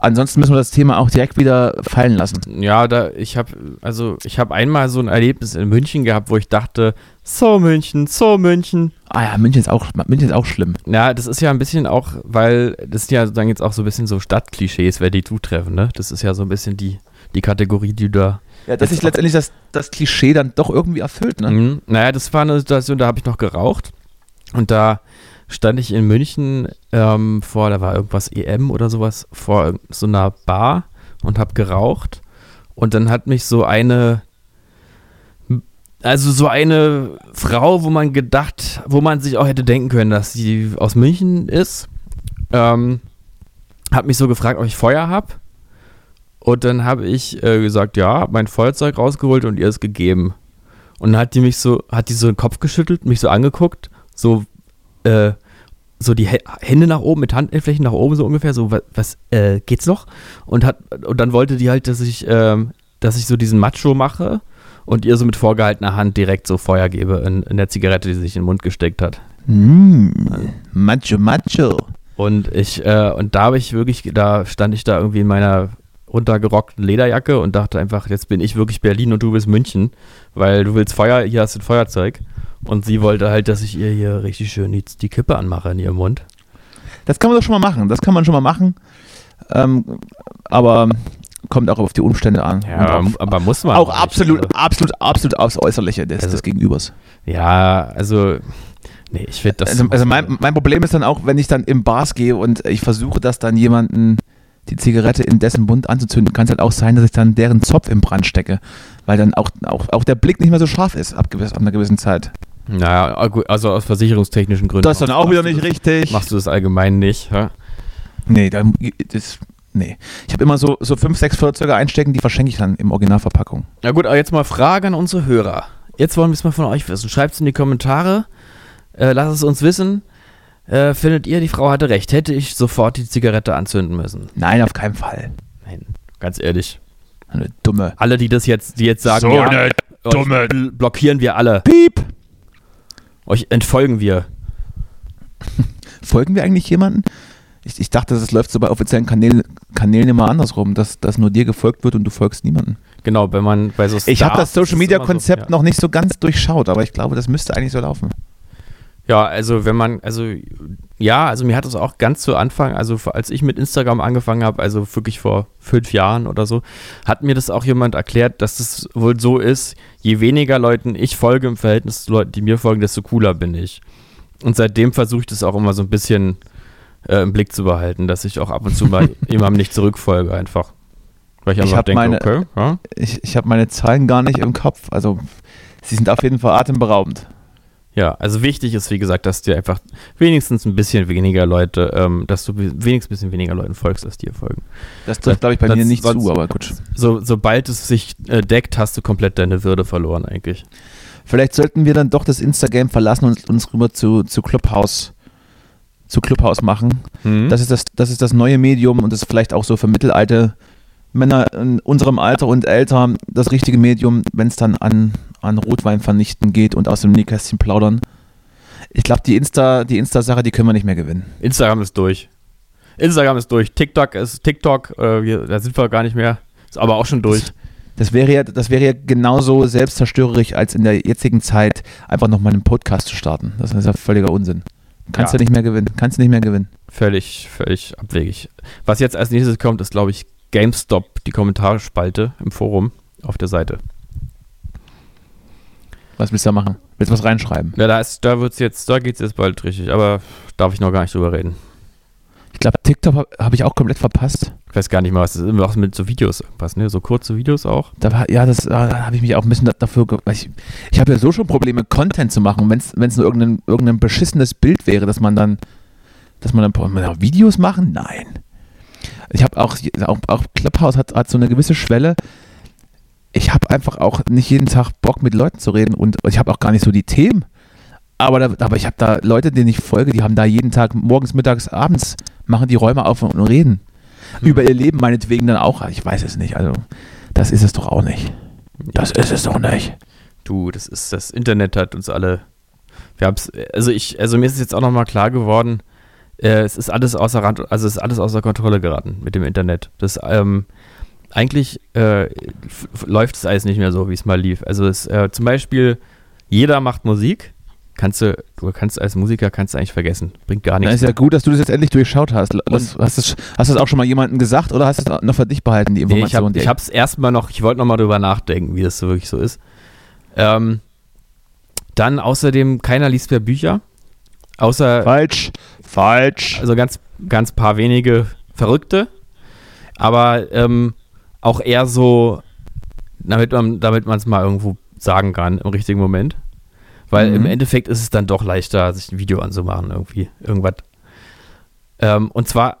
Ansonsten müssen wir das Thema auch direkt wieder fallen lassen. Ja, da ich habe also ich habe einmal so ein Erlebnis in München gehabt, wo ich dachte, so München, so München. Ah ja, München ist auch, München ist auch schlimm. Ja, das ist ja ein bisschen auch, weil das sind ja sozusagen jetzt auch so ein bisschen so Stadtklischees, wer die zutreffen, ne? Das ist ja so ein bisschen die, die Kategorie, die da. Ja, dass sich letztendlich das, das Klischee dann doch irgendwie erfüllt, ne? Mhm. Naja, das war eine Situation, da habe ich noch geraucht und da stand ich in München ähm, vor, da war irgendwas EM oder sowas, vor so einer Bar und habe geraucht und dann hat mich so eine, also so eine Frau, wo man gedacht, wo man sich auch hätte denken können, dass sie aus München ist, ähm, hat mich so gefragt, ob ich Feuer habe. Und dann habe ich äh, gesagt, ja, hab mein Feuerzeug rausgeholt und ihr es gegeben. Und dann hat die mich so, hat die so den Kopf geschüttelt, mich so angeguckt, so, äh, so die Hä- Hände nach oben, mit Handflächen nach oben so ungefähr, so, was, was äh, geht's noch? Und hat, und dann wollte die halt, dass ich, ähm, dass ich so diesen Macho mache und ihr so mit vorgehaltener Hand direkt so Feuer gebe in, in der Zigarette, die sie sich in den Mund gesteckt hat. Mm, macho, macho. Und ich, äh, und da habe ich wirklich, da stand ich da irgendwie in meiner runtergerockten Lederjacke und dachte einfach, jetzt bin ich wirklich Berlin und du bist München, weil du willst Feuer, hier hast du ein Feuerzeug. Und sie wollte halt, dass ich ihr hier richtig schön die, die Kippe anmache in ihrem Mund. Das kann man doch schon mal machen. Das kann man schon mal machen. Ähm, aber kommt auch auf die Umstände an. Und auf, aber muss man auch nicht. absolut, Also, absolut, absolut aufs Äußerliche des, Also- des Gegenübers. ja, also, nee, ich finde das. Also, also mein, mein Problem ist dann auch, wenn ich dann im Bars gehe und ich versuche, dass dann jemanden die Zigarette in dessen Mund anzuzünden, kann es halt auch sein, dass ich dann deren Zopf im Brand stecke. Weil dann auch, auch, auch der Blick nicht mehr so scharf ist ab, gewiss, ab einer gewissen Zeit. Naja, gut, also aus versicherungstechnischen Gründen. Das ist dann auch wieder nicht richtig. Machst du das allgemein nicht, hä? Nee, da, das, nee. Ich habe immer so, so fünf, sechs Feuerzeuge einstecken, die verschenke ich dann im Originalverpackung. Na gut, aber jetzt mal Frage an unsere Hörer. Jetzt wollen wir es mal von euch wissen. Schreibt es in die Kommentare. Äh, lasst es uns wissen. Äh, findet ihr, die Frau hatte recht? Hätte ich sofort die Zigarette anzünden müssen? Nein, auf keinen Fall. Nein, ganz ehrlich. Eine dumme. Alle, die das jetzt, die jetzt sagen, So ja, eine euch dumme- bl- blockieren wir alle. Piep! Euch entfolgen wir. *laughs* Folgen wir eigentlich jemanden? Ich, ich dachte, das läuft so bei offiziellen Kanälen, Kanälen immer andersrum, dass, dass nur dir gefolgt wird und du folgst niemandem. Genau, wenn man bei so Ich habe Stars- das Social Media immer so, Konzept ja. noch nicht so ganz durchschaut, aber ich glaube, das müsste eigentlich so laufen. Ja, also wenn man, also ja, also mir hat es auch ganz zu Anfang, also als ich mit Instagram angefangen habe, also wirklich vor fünf Jahren oder so, hat mir das auch jemand erklärt, dass es wohl so ist, je weniger Leuten ich folge im Verhältnis zu Leuten, die mir folgen, desto cooler bin ich. Und seitdem versuche ich das auch immer so ein bisschen äh, im Blick zu behalten, dass ich auch ab und zu mal *laughs* jemandem nicht zurückfolge einfach. Weil ich Ich einfach hab denke, meine- okay, ja, Ich, ich habe meine Zahlen gar nicht im Kopf. Also, sie sind auf jeden Fall atemberaubend. Ja, also wichtig ist, wie gesagt, dass dir einfach wenigstens ein bisschen weniger Leute, ähm, dass du wenigstens ein bisschen weniger Leuten folgst, als dir folgen. Das trifft, glaube ich, bei Das- mir nicht sonst- zu, aber gut. So, sobald es sich äh, deckt, hast du komplett deine Würde verloren eigentlich. Vielleicht sollten wir dann doch das Instagram verlassen und uns rüber zu, zu Clubhouse zu Clubhouse machen. Hm? Das ist das, das ist das neue Medium und das ist vielleicht auch so für mittelalte Männer in unserem Alter und älter das richtige Medium, wenn es dann an, an Rotwein vernichten geht und aus dem Nähkästchen plaudern. Ich glaube, die Insta, die Insta-Sache, die können wir nicht mehr gewinnen. Instagram ist durch. Instagram ist durch. TikTok ist TikTok, äh, wir, da sind wir gar nicht mehr. Ist aber auch schon durch. Das wäre ja, das wäre ja genauso selbstzerstörerisch, als in der jetzigen Zeit einfach nochmal einen Podcast zu starten. Das ist ja völliger Unsinn. Kannst Ja. du nicht mehr gewinnen. Kannst du nicht mehr gewinnen. Völlig, völlig abwegig. Was jetzt als nächstes kommt, ist, glaube ich, GameStop, die Kommentarspalte im Forum auf der Seite. Was willst du da machen? Willst du was reinschreiben? Ja, da, ist, da wird's jetzt, da geht's jetzt bald richtig, aber darf ich noch gar nicht drüber reden. Ich glaube, TikTok habe hab ich auch komplett verpasst. Ich weiß gar nicht mal, was das ist. Auch mit so Videos irgendwas, ne? So kurze Videos auch. Da war, ja, das da habe ich mich auch ein bisschen da- dafür. Ich, ich habe ja so schon Probleme, Content zu machen, wenn es nur irgendein, irgendein beschissenes Bild wäre, dass man dann, dass man dann man auch Videos machen? Nein. Ich habe auch, auch, auch Clubhouse hat, hat so eine gewisse Schwelle. Ich habe einfach auch nicht jeden Tag Bock mit Leuten zu reden und ich habe auch gar nicht so die Themen. Aber, da, aber ich habe da Leute, denen ich folge, die haben da jeden Tag morgens, mittags, abends, machen die Räume auf und reden. Über ihr Leben meinetwegen dann auch. Ich weiß es nicht. Also, das ist es doch auch nicht. Das ist es doch nicht. Du, das ist, das Internet hat uns alle. Wir haben's, also ich, also mir ist es jetzt auch nochmal klar geworden, äh, es ist alles außer Rand, also es ist alles außer Kontrolle geraten mit dem Internet. Das, ähm, eigentlich äh, läuft es alles nicht mehr so, wie es mal lief. Also es, äh, zum Beispiel, jeder macht Musik. Kannst du, du kannst als Musiker kannst du eigentlich vergessen. Bringt gar Na, nichts. ist ja gut, dass du das jetzt endlich durchschaut hast. Das, hast du hast du das auch schon mal jemandem gesagt oder hast du es noch für dich behalten, die Nee, ich Information? habe hab's erstmal noch, ich wollte nochmal drüber nachdenken, wie das so wirklich so ist. Ähm, dann außerdem, keiner liest mehr Bücher. Außer, Falsch. Falsch. also ganz, ganz paar wenige Verrückte. Aber ähm, auch eher so, damit man damit es mal irgendwo sagen kann im richtigen Moment. Weil Mhm. im Endeffekt ist es dann doch leichter, sich ein Video anzumachen, irgendwie, irgendwas. Ähm, und zwar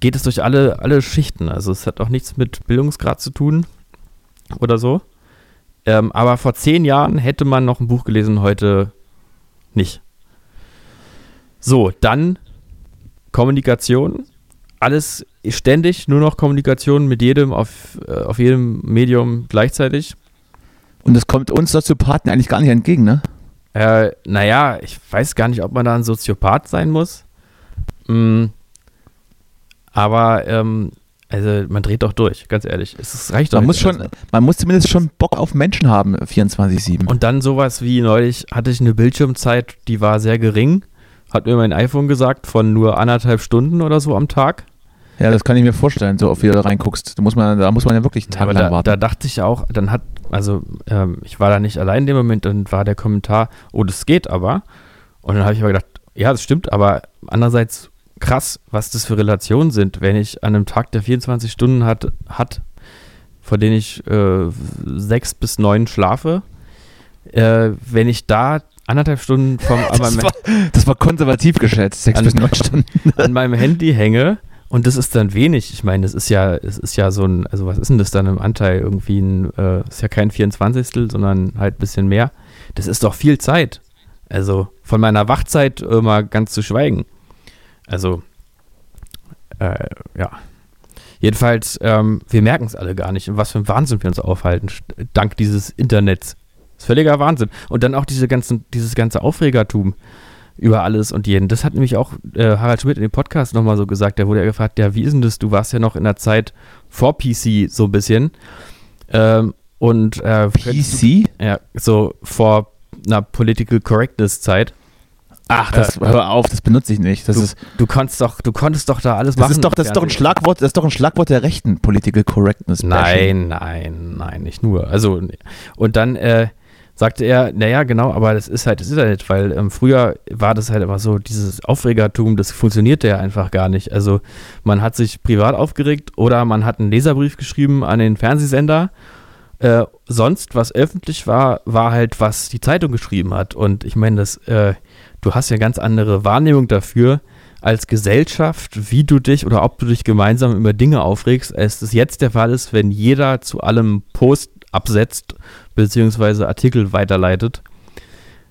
geht es durch alle, alle Schichten. Also es hat auch nichts mit Bildungsgrad zu tun oder so. Ähm, aber vor zehn Jahren hätte man noch ein Buch gelesen, heute nicht. So, dann Kommunikation. Alles ständig, nur noch Kommunikation mit jedem auf, äh, auf jedem Medium gleichzeitig. Und das kommt uns Soziopathen eigentlich gar nicht entgegen, ne? Äh, naja, ich weiß gar nicht, ob man da ein Soziopath sein muss. Mm, aber, ähm, also man dreht doch durch, ganz ehrlich. Es reicht doch Man muss, schon, man muss zumindest schon Bock auf Menschen haben, 24-7. Und dann sowas wie neulich hatte ich eine Bildschirmzeit, die war sehr gering. Hat mir mein iPhone gesagt, von nur anderthalb Stunden oder so am Tag. Ja, das kann ich mir vorstellen, so oft wie du da reinguckst. Da muss man, da muss man ja wirklich Aber tagelang da, warten. da dachte ich auch, dann hat, also ähm, ich war da nicht allein in dem Moment, dann war der Kommentar, oh, das geht aber. Und dann habe ich aber gedacht, ja, das stimmt, aber andererseits krass, was das für Relationen sind, wenn ich an einem Tag, der 24 Stunden hat, hat von denen ich äh, sechs bis neun schlafe, äh, wenn ich da anderthalb Stunden vom, an, das, war, das war konservativ geschätzt, sechs An- bis neun Stunden. *laughs* an meinem Handy hänge und das ist dann wenig. Ich meine, das ist ja, es ist ja so ein, also was ist denn das dann im Anteil? Irgendwie ein, äh, ist ja kein 24. sondern halt ein bisschen mehr. Das ist doch viel Zeit. Also von meiner Wachzeit mal ganz zu schweigen. Also, äh, ja. Jedenfalls, ähm, wir merken es alle gar nicht, in was für ein Wahnsinn wir uns aufhalten, dank dieses Internets. Das ist völliger Wahnsinn. Und dann auch diese ganzen, dieses ganze Aufregertum über alles und jeden. Das hat nämlich auch äh, Harald Schmidt in dem Podcast nochmal so gesagt. Der wurde ja gefragt, ja, wie ist denn das? Du warst ja noch in der Zeit vor PC so ein bisschen. Ähm, und äh, PC? Du, ja, so vor einer Political Correctness Zeit. Ach, das, hör auf, das benutze ich nicht. Das, Du, ist, du konntest doch, du konntest doch da alles das machen. ist doch, das ist doch ein Schlagwort, das ist doch ein Schlagwort der Rechten, Political Correctness. Nein, nein, nein, nicht nur. Also, und dann äh, sagte er, naja, genau, aber das ist halt das Internet, weil ähm, früher war das halt immer so, dieses Aufregertum, das funktionierte ja einfach gar nicht. Also, man hat sich privat aufgeregt oder man hat einen Leserbrief geschrieben an den Fernsehsender. Äh, sonst, was öffentlich war, war halt, was die Zeitung geschrieben hat. Und ich meine, das, äh, du hast ja ganz andere Wahrnehmung dafür als Gesellschaft, wie du dich oder ob du dich gemeinsam über Dinge aufregst, als es jetzt der Fall ist, wenn jeder zu allem Post absetzt, beziehungsweise Artikel weiterleitet.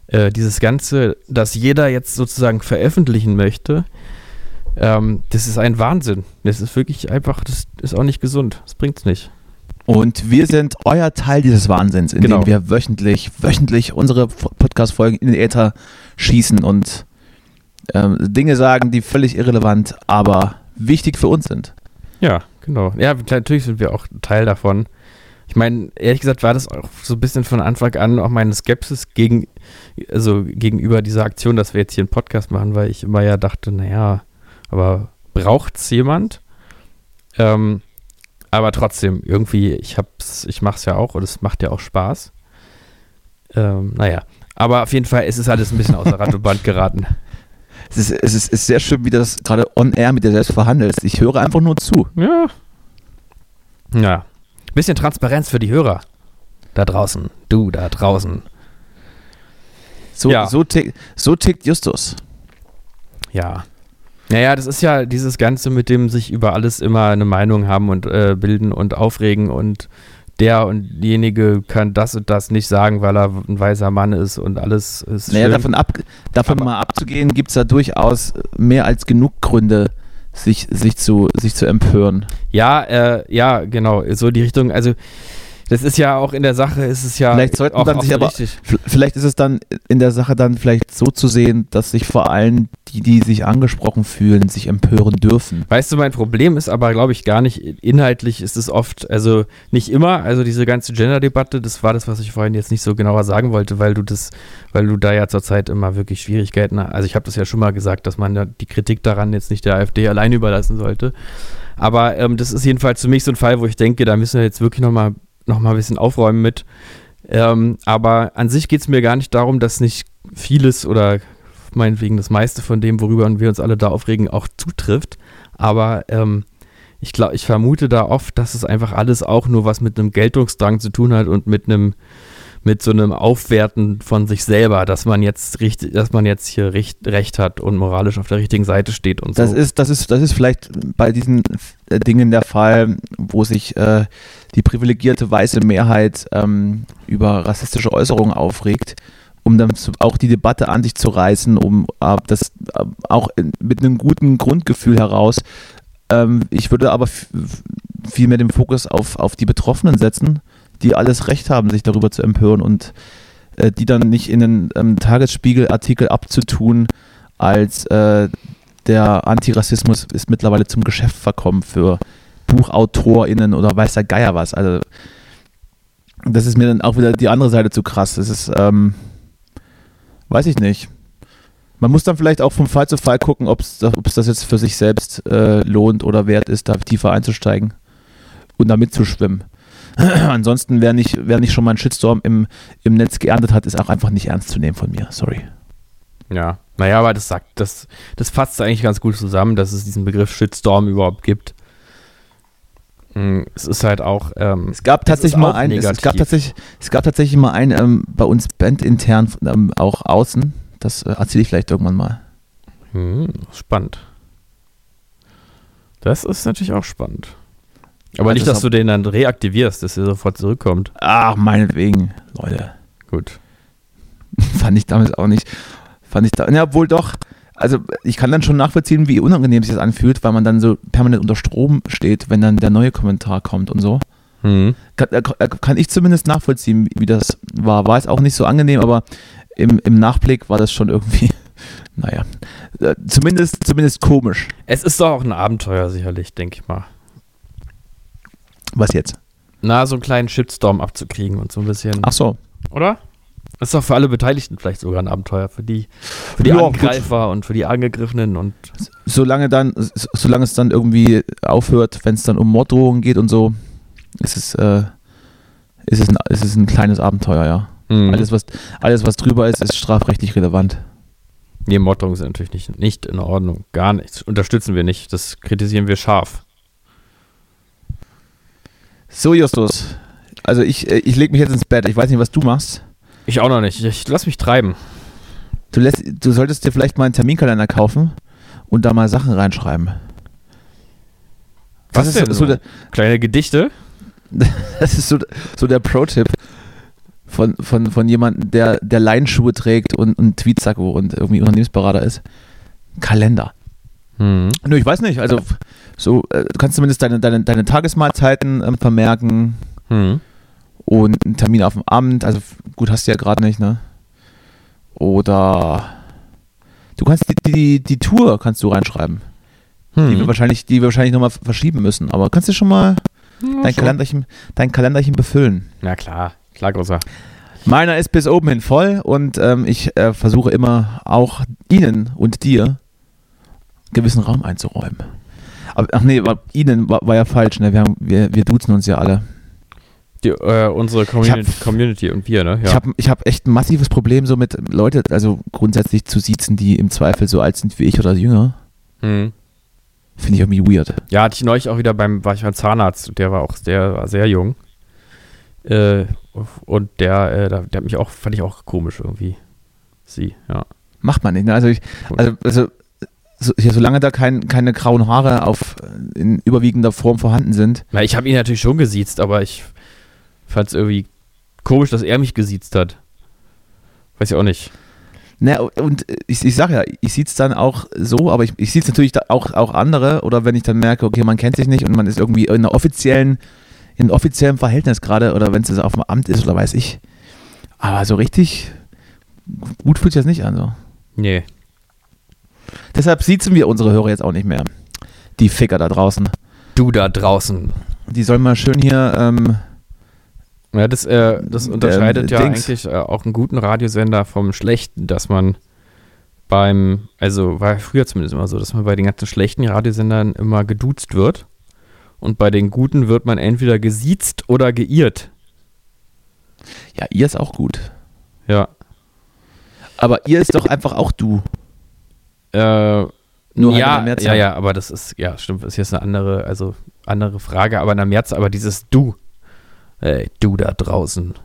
Äh, dieses Ganze, dass jeder jetzt sozusagen veröffentlichen möchte, ähm, das ist ein Wahnsinn. Das ist wirklich einfach, das ist auch nicht gesund. Das bringt's nicht. Und wir sind euer Teil dieses Wahnsinns, in Genau. wir wöchentlich, wöchentlich unsere Podcast-Folgen in den Äther schießen und ähm, Dinge sagen, die völlig irrelevant, aber wichtig für uns sind. Ja, genau. Ja, natürlich sind wir auch Teil davon. Ich meine, ehrlich gesagt war das auch so ein bisschen von Anfang an auch meine Skepsis gegen, also gegenüber dieser Aktion, dass wir jetzt hier einen Podcast machen, weil ich immer ja dachte, naja, aber braucht's jemand? Ähm, aber trotzdem, irgendwie, ich hab's, ich mach's ja auch und es macht ja auch Spaß. Ähm, naja. Aber auf jeden Fall ist es alles ein bisschen außer Rand und Band geraten. *laughs* Es ist, es ist, es ist sehr schön, wie du das gerade on air mit dir selbst verhandelst. Ich höre einfach nur zu. Ja. Ja. Bisschen Transparenz für die Hörer. Da draußen. Du da draußen. So, Ja. so, tick, so tickt Justus. Ja. Naja, das ist ja dieses Ganze mit dem sich über alles immer eine Meinung haben und äh, bilden und aufregen und der und diejenige kann das und das nicht sagen, weil er ein weißer Mann ist und alles ist Naja, schön. davon, ab, davon Aber- mal abzugehen, gibt es da durchaus mehr als genug Gründe, sich, sich, zu, sich zu empören. Ja, äh, ja, genau, so die Richtung. Also das ist ja auch in der Sache, ist es ja Vielleicht sollten auch, dann auch sich aber- Vielleicht ist es dann in der Sache dann vielleicht so zu sehen, dass sich vor allem die, die sich angesprochen fühlen, sich empören dürfen. Weißt du, mein Problem ist aber, glaube ich, gar nicht, inhaltlich ist es oft, also nicht immer, also diese ganze Gender-Debatte, das war das, was ich vorhin jetzt nicht so genauer sagen wollte, weil du das, weil du da ja zurzeit immer wirklich Schwierigkeiten hast. Also ich habe das ja schon mal gesagt, dass man die Kritik daran jetzt nicht der AfD alleine überlassen sollte. Aber ähm, das ist jedenfalls für mich so ein Fall, wo ich denke, da müssen wir jetzt wirklich nochmal noch mal ein bisschen aufräumen mit. Ähm, aber an sich geht es mir gar nicht darum, dass nicht vieles oder meinetwegen das meiste von dem, worüber wir uns alle da aufregen, auch zutrifft. Aber ähm, ich glaube, ich vermute da oft, dass es einfach alles auch nur was mit einem Geltungsdrang zu tun hat und mit einem mit so einem Aufwerten von sich selber, dass man jetzt richtig, dass man jetzt hier recht, recht hat und moralisch auf der richtigen Seite steht und Das so. ist, das ist, das ist vielleicht bei diesen äh, Dingen der Fall, wo sich äh, die privilegierte weiße Mehrheit ähm, über rassistische Äußerungen aufregt, um dann zu, auch die Debatte an sich zu reißen, um äh, das äh, auch in, mit einem guten Grundgefühl heraus. Ähm, ich würde aber viel mehr den Fokus auf, auf die Betroffenen setzen, die alles Recht haben, sich darüber zu empören und äh, die dann nicht in einen ähm, Tagesspiegel-Artikel abzutun, als äh, der Antirassismus ist mittlerweile zum Geschäft verkommen für BuchautorInnen oder weiß der Geier was. Also, das ist mir dann auch wieder die andere Seite zu krass. Das ist, ähm, weiß ich nicht. Man muss dann vielleicht auch vom Fall zu Fall gucken, ob es das jetzt für sich selbst äh, lohnt oder wert ist, da tiefer einzusteigen und da mitzuschwimmen. *clears throat* Ansonsten, wer nicht, wer nicht schon mal einen Shitstorm im, im Netz geerntet hat, ist auch einfach nicht ernst zu nehmen von mir. Sorry. Ja, naja, aber das sagt, das, das fasst eigentlich ganz gut zusammen, dass es diesen Begriff Shitstorm überhaupt gibt. Mm, Es ist halt auch, ähm, Es gab tatsächlich mal einen, es, es gab tatsächlich, es gab tatsächlich mal einen ähm, bei uns bandintern, ähm, auch außen. Das äh, erzähle ich vielleicht irgendwann mal. hm, spannend. Das ist natürlich auch spannend. Aber nicht, das dass du den dann reaktivierst, dass er sofort zurückkommt. Ach, meinetwegen, Leute. Gut. *laughs* Fand ich damals auch nicht. Fand ich da, ja, wohl doch. Also ich kann dann schon nachvollziehen, wie unangenehm sich das anfühlt, weil man dann so permanent unter Strom steht, wenn dann der neue Kommentar kommt und so. Hm. Kann, äh, kann ich zumindest nachvollziehen, wie- wie das war. War es auch nicht so angenehm, aber im, im Nachblick war das schon irgendwie, *laughs* naja, äh, zumindest, zumindest komisch. Es ist doch auch ein Abenteuer, sicherlich, denke ich mal. Was jetzt? Na, so einen kleinen Shitstorm abzukriegen und so ein bisschen. Ach so. Oder? Das ist doch für alle Beteiligten vielleicht sogar ein Abenteuer. Für die, für die Ja, gut. Angreifer und für die Angegriffenen und solange dann, so- solange es dann irgendwie aufhört, wenn es dann um Morddrohungen geht und so, ist es, äh, ist es, ein, ist es ein kleines Abenteuer, ja. Mhm. Alles, was, alles, was drüber ist, ist strafrechtlich relevant. Nee, Morddrohungen sind natürlich nicht, nicht in Ordnung. Gar nichts. Unterstützen wir nicht. Das kritisieren wir scharf. So, Justus. Also ich, äh, ich lege mich jetzt ins Bett. Ich weiß nicht, was du machst. Ich auch noch nicht. Ich lass mich treiben. Du, lässt, du solltest dir vielleicht mal einen Terminkalender kaufen und da mal Sachen reinschreiben. Was denn ist so, so? der, Kleine Gedichte? *laughs* das ist so, so der Pro-Tipp von, von, von jemandem, der, der Laienschuhe trägt und einen Tweetsacko und irgendwie Unternehmensberater ist. Kalender. Mhm. Nö, ich weiß nicht. Also, so, äh, du kannst zumindest deine, deine, deine Tagesmahlzeiten ähm, vermerken Mhm. und einen Termin auf dem Amt. Also, gut, hast du ja gerade nicht, ne? Oder du kannst die, die, die Tour kannst du reinschreiben, die wir wahrscheinlich, die wir wahrscheinlich nochmal verschieben müssen. Aber kannst du schon mal dein, Kalenderchen, dein Kalenderchen befüllen? Na klar. Klar, großer. Meiner ist bis oben hin voll und ähm, ich äh, versuche immer auch Ihnen und dir gewissen Raum einzuräumen. Aber, ach nee, war, Ihnen war, war ja falsch, ne? Wir, haben, wir, wir duzen uns ja alle. Die, äh, unsere Community, hab- Community und wir, ne? Ich habe ich hab echt ein massives Problem so mit Leute, also grundsätzlich zu siezen, die im Zweifel so alt sind wie ich oder jünger. Mhm. Finde ich irgendwie weird. Ja, hatte ich neulich auch wieder beim, war ich beim Zahnarzt, der war auch, der war sehr jung. Äh, und der, äh, der, der hat mich auch, fand ich auch komisch irgendwie. Sie, ja. Macht man nicht, ne? Also, ich, also, also so, ja, solange da kein, keine grauen Haare auf, äh, in überwiegender Form vorhanden sind, Na, ich habe ihn natürlich schon gesiezt, aber ich fand es irgendwie komisch, dass er mich gesiezt hat. Weiß ich auch nicht. Ne, und ich, ich sag ja, ich sehe es dann auch so, aber ich, ich sehe es natürlich auch, auch andere oder wenn ich dann merke, okay, man kennt sich nicht und man ist irgendwie in einer offiziellen, in einem offiziellen Verhältnis gerade oder wenn es auf dem Amt ist oder weiß ich. Aber so richtig gut fühlt sich das nicht an. So. Nee. Deshalb siezen wir unsere Hörer jetzt auch nicht mehr. Die Ficker da draußen. Du da draußen. Die sollen mal schön hier, ähm, Ja, das, äh, das unterscheidet ja Dings. eigentlich äh, auch einen guten Radiosender vom schlechten, dass man beim, also war früher zumindest immer so, dass man bei den ganzen schlechten Radiosendern immer geduzt wird und bei den guten wird man entweder gesiezt oder geirrt. ja, ihr ist auch gut. Ja. Aber ihr ist doch einfach auch du. Äh, Nur halt ja, Mehrzahl. ja, ja, aber das ist, ja, stimmt, ist jetzt eine andere, also andere Frage, aber in der Mehrzahl, aber dieses Du, ey, du da draußen.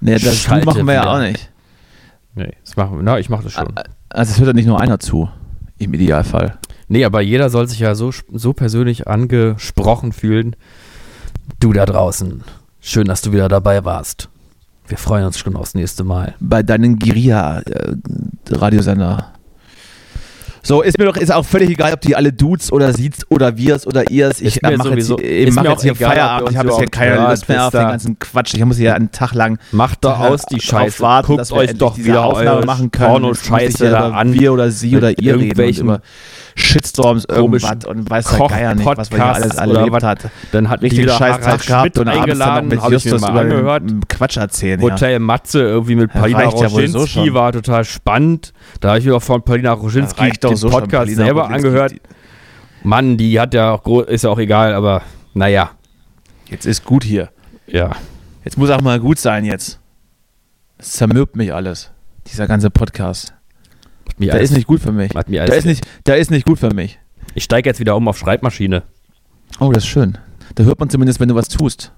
Nee, das Schalte machen wir ja auch nicht. Nee, das machen, na, ich mache das schon. Also es hört ja nicht nur einer zu, im Idealfall. Nee, aber jeder soll sich ja so, so persönlich angesprochen fühlen. Du da draußen, schön, dass du wieder dabei warst. Wir freuen uns schon aufs nächste Mal. Bei deinen Guerilla-Radiosender. So, ist mir doch ist auch völlig egal, ob die alle Dudes oder Sie's oder Wirs oder Ihrs. Ich äh, mache jetzt, ich mach jetzt hier egal, Feierabend. Ich habe jetzt hier keine Lust mehr auf den ganzen Quatsch. Ich muss hier einen Tag lang Macht doch aus die Scheiße. warten, Guckt euch doch wieder Aufnahme machen können. Porno-Scheiße da an. Wir oder Sie oder ihr irgendwelchen Shitstorms, irgendwas und weiß der Geier nicht, was wir hier alles erlebt hat. Dann hat mich Richtig wieder scheiß Harald Zeit gehabt und abends dann noch eingeladen, mit Justus mal über angehört. Quatsch erzählen. Ja. Hotel Matze irgendwie mit Ja, Paulina ja so Roschinski schon. war total spannend. Da habe ich mir auch von Paulina Roschinski den so Podcast selber Roginski. angehört. Mann, die hat ja auch, ist ja auch egal, aber naja, Jetzt ist gut hier. ja. Jetzt muss auch mal gut sein jetzt. Es zermürbt mich alles. Dieser ganze Podcast. Der alles- ist nicht gut für mich. hat mir Der alles- ist nicht, der ist nicht gut für mich. Ich steige jetzt wieder um auf Schreibmaschine. Oh, das ist schön. Da hört man zumindest, wenn du was tust.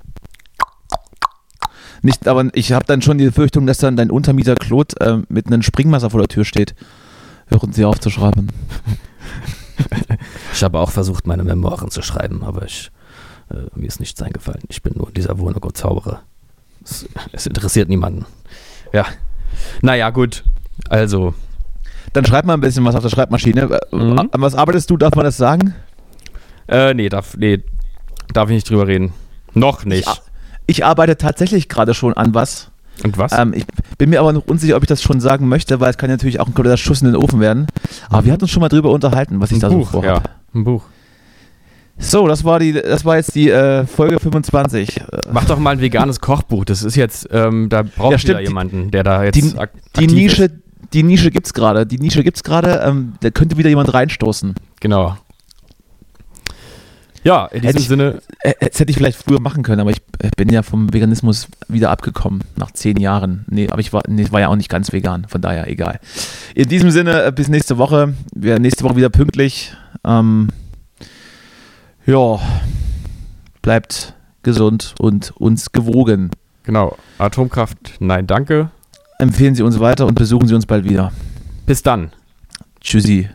Nicht, aber ich habe dann schon die Befürchtung, dass dann dein Untermieter Claude ähm, mit einem Springmesser vor der Tür steht. Hören Sie auf zu schreiben. Ich habe auch versucht, meine Memoiren zu schreiben, aber ich, äh, mir ist nichts eingefallen. Ich bin nur in dieser Wohnung und zaubere. Es, es interessiert niemanden. Ja. Naja, gut. Also, Dann schreib mal ein bisschen was auf der Schreibmaschine. Äh, Mhm. An was arbeitest du? Darf man das sagen? äh, nee, darf, nee, darf ich nicht drüber reden. Noch nicht. Ich, ich arbeite tatsächlich gerade schon an was. Und was? Ähm, ich bin mir aber noch unsicher, ob ich das schon sagen möchte, weil es kann natürlich auch ein kompletter Schuss in den Ofen werden. Aber wir hatten uns schon mal drüber unterhalten, was ich ein da Buch, so vorhabe. ja. Ein Buch. So, das war die, das war jetzt die äh, Folge 25. Äh, Mach doch mal ein veganes Kochbuch. Das ist jetzt, ähm, da braucht Ja, ja, stimmt. wieder jemanden, der da jetzt die, ak die aktiv Nische, Ist. Die Nische gibt's gerade. Die Nische gibt's gerade. Ähm, da könnte wieder jemand reinstoßen. Genau. Ja, in Hätte diesem ich- Sinne, das hätte ich vielleicht früher machen können, aber ich äh, bin ja vom Veganismus wieder abgekommen nach zehn Jahren. Nee, aber ich war, nee, war ja auch nicht ganz vegan, von daher egal. In diesem Sinne, äh, bis nächste Woche. Wir nächste Woche wieder pünktlich. Ähm, ja, bleibt gesund und uns gewogen. genau. Atomkraft, nein, danke. Empfehlen Sie uns weiter und besuchen Sie uns bald wieder. Bis dann. Tschüssi.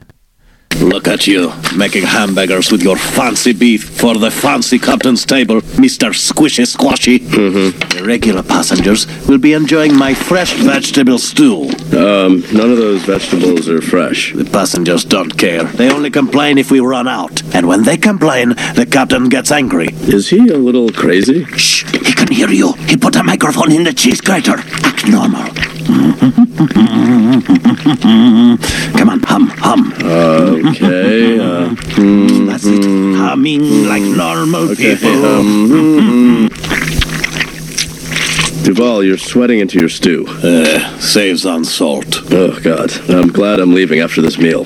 Look at you, making hamburgers with your fancy beef for the fancy captain's table, Mr. Squishy Squashy. The regular passengers will be enjoying my fresh vegetable stew. Um, none of those vegetables are fresh. The passengers don't care. They only complain if we run out. And when they complain, the captain gets angry. Is he a little crazy? Shh, he can hear you. He put a microphone in the cheese grater. Act normal. *laughs* Come on, hum, hum. Okay, uh, That's it. Humming like normal okay, people. um, Duval, you're sweating into your stew. Uh, saves on salt. Oh, God. I'm glad I'm leaving after this meal.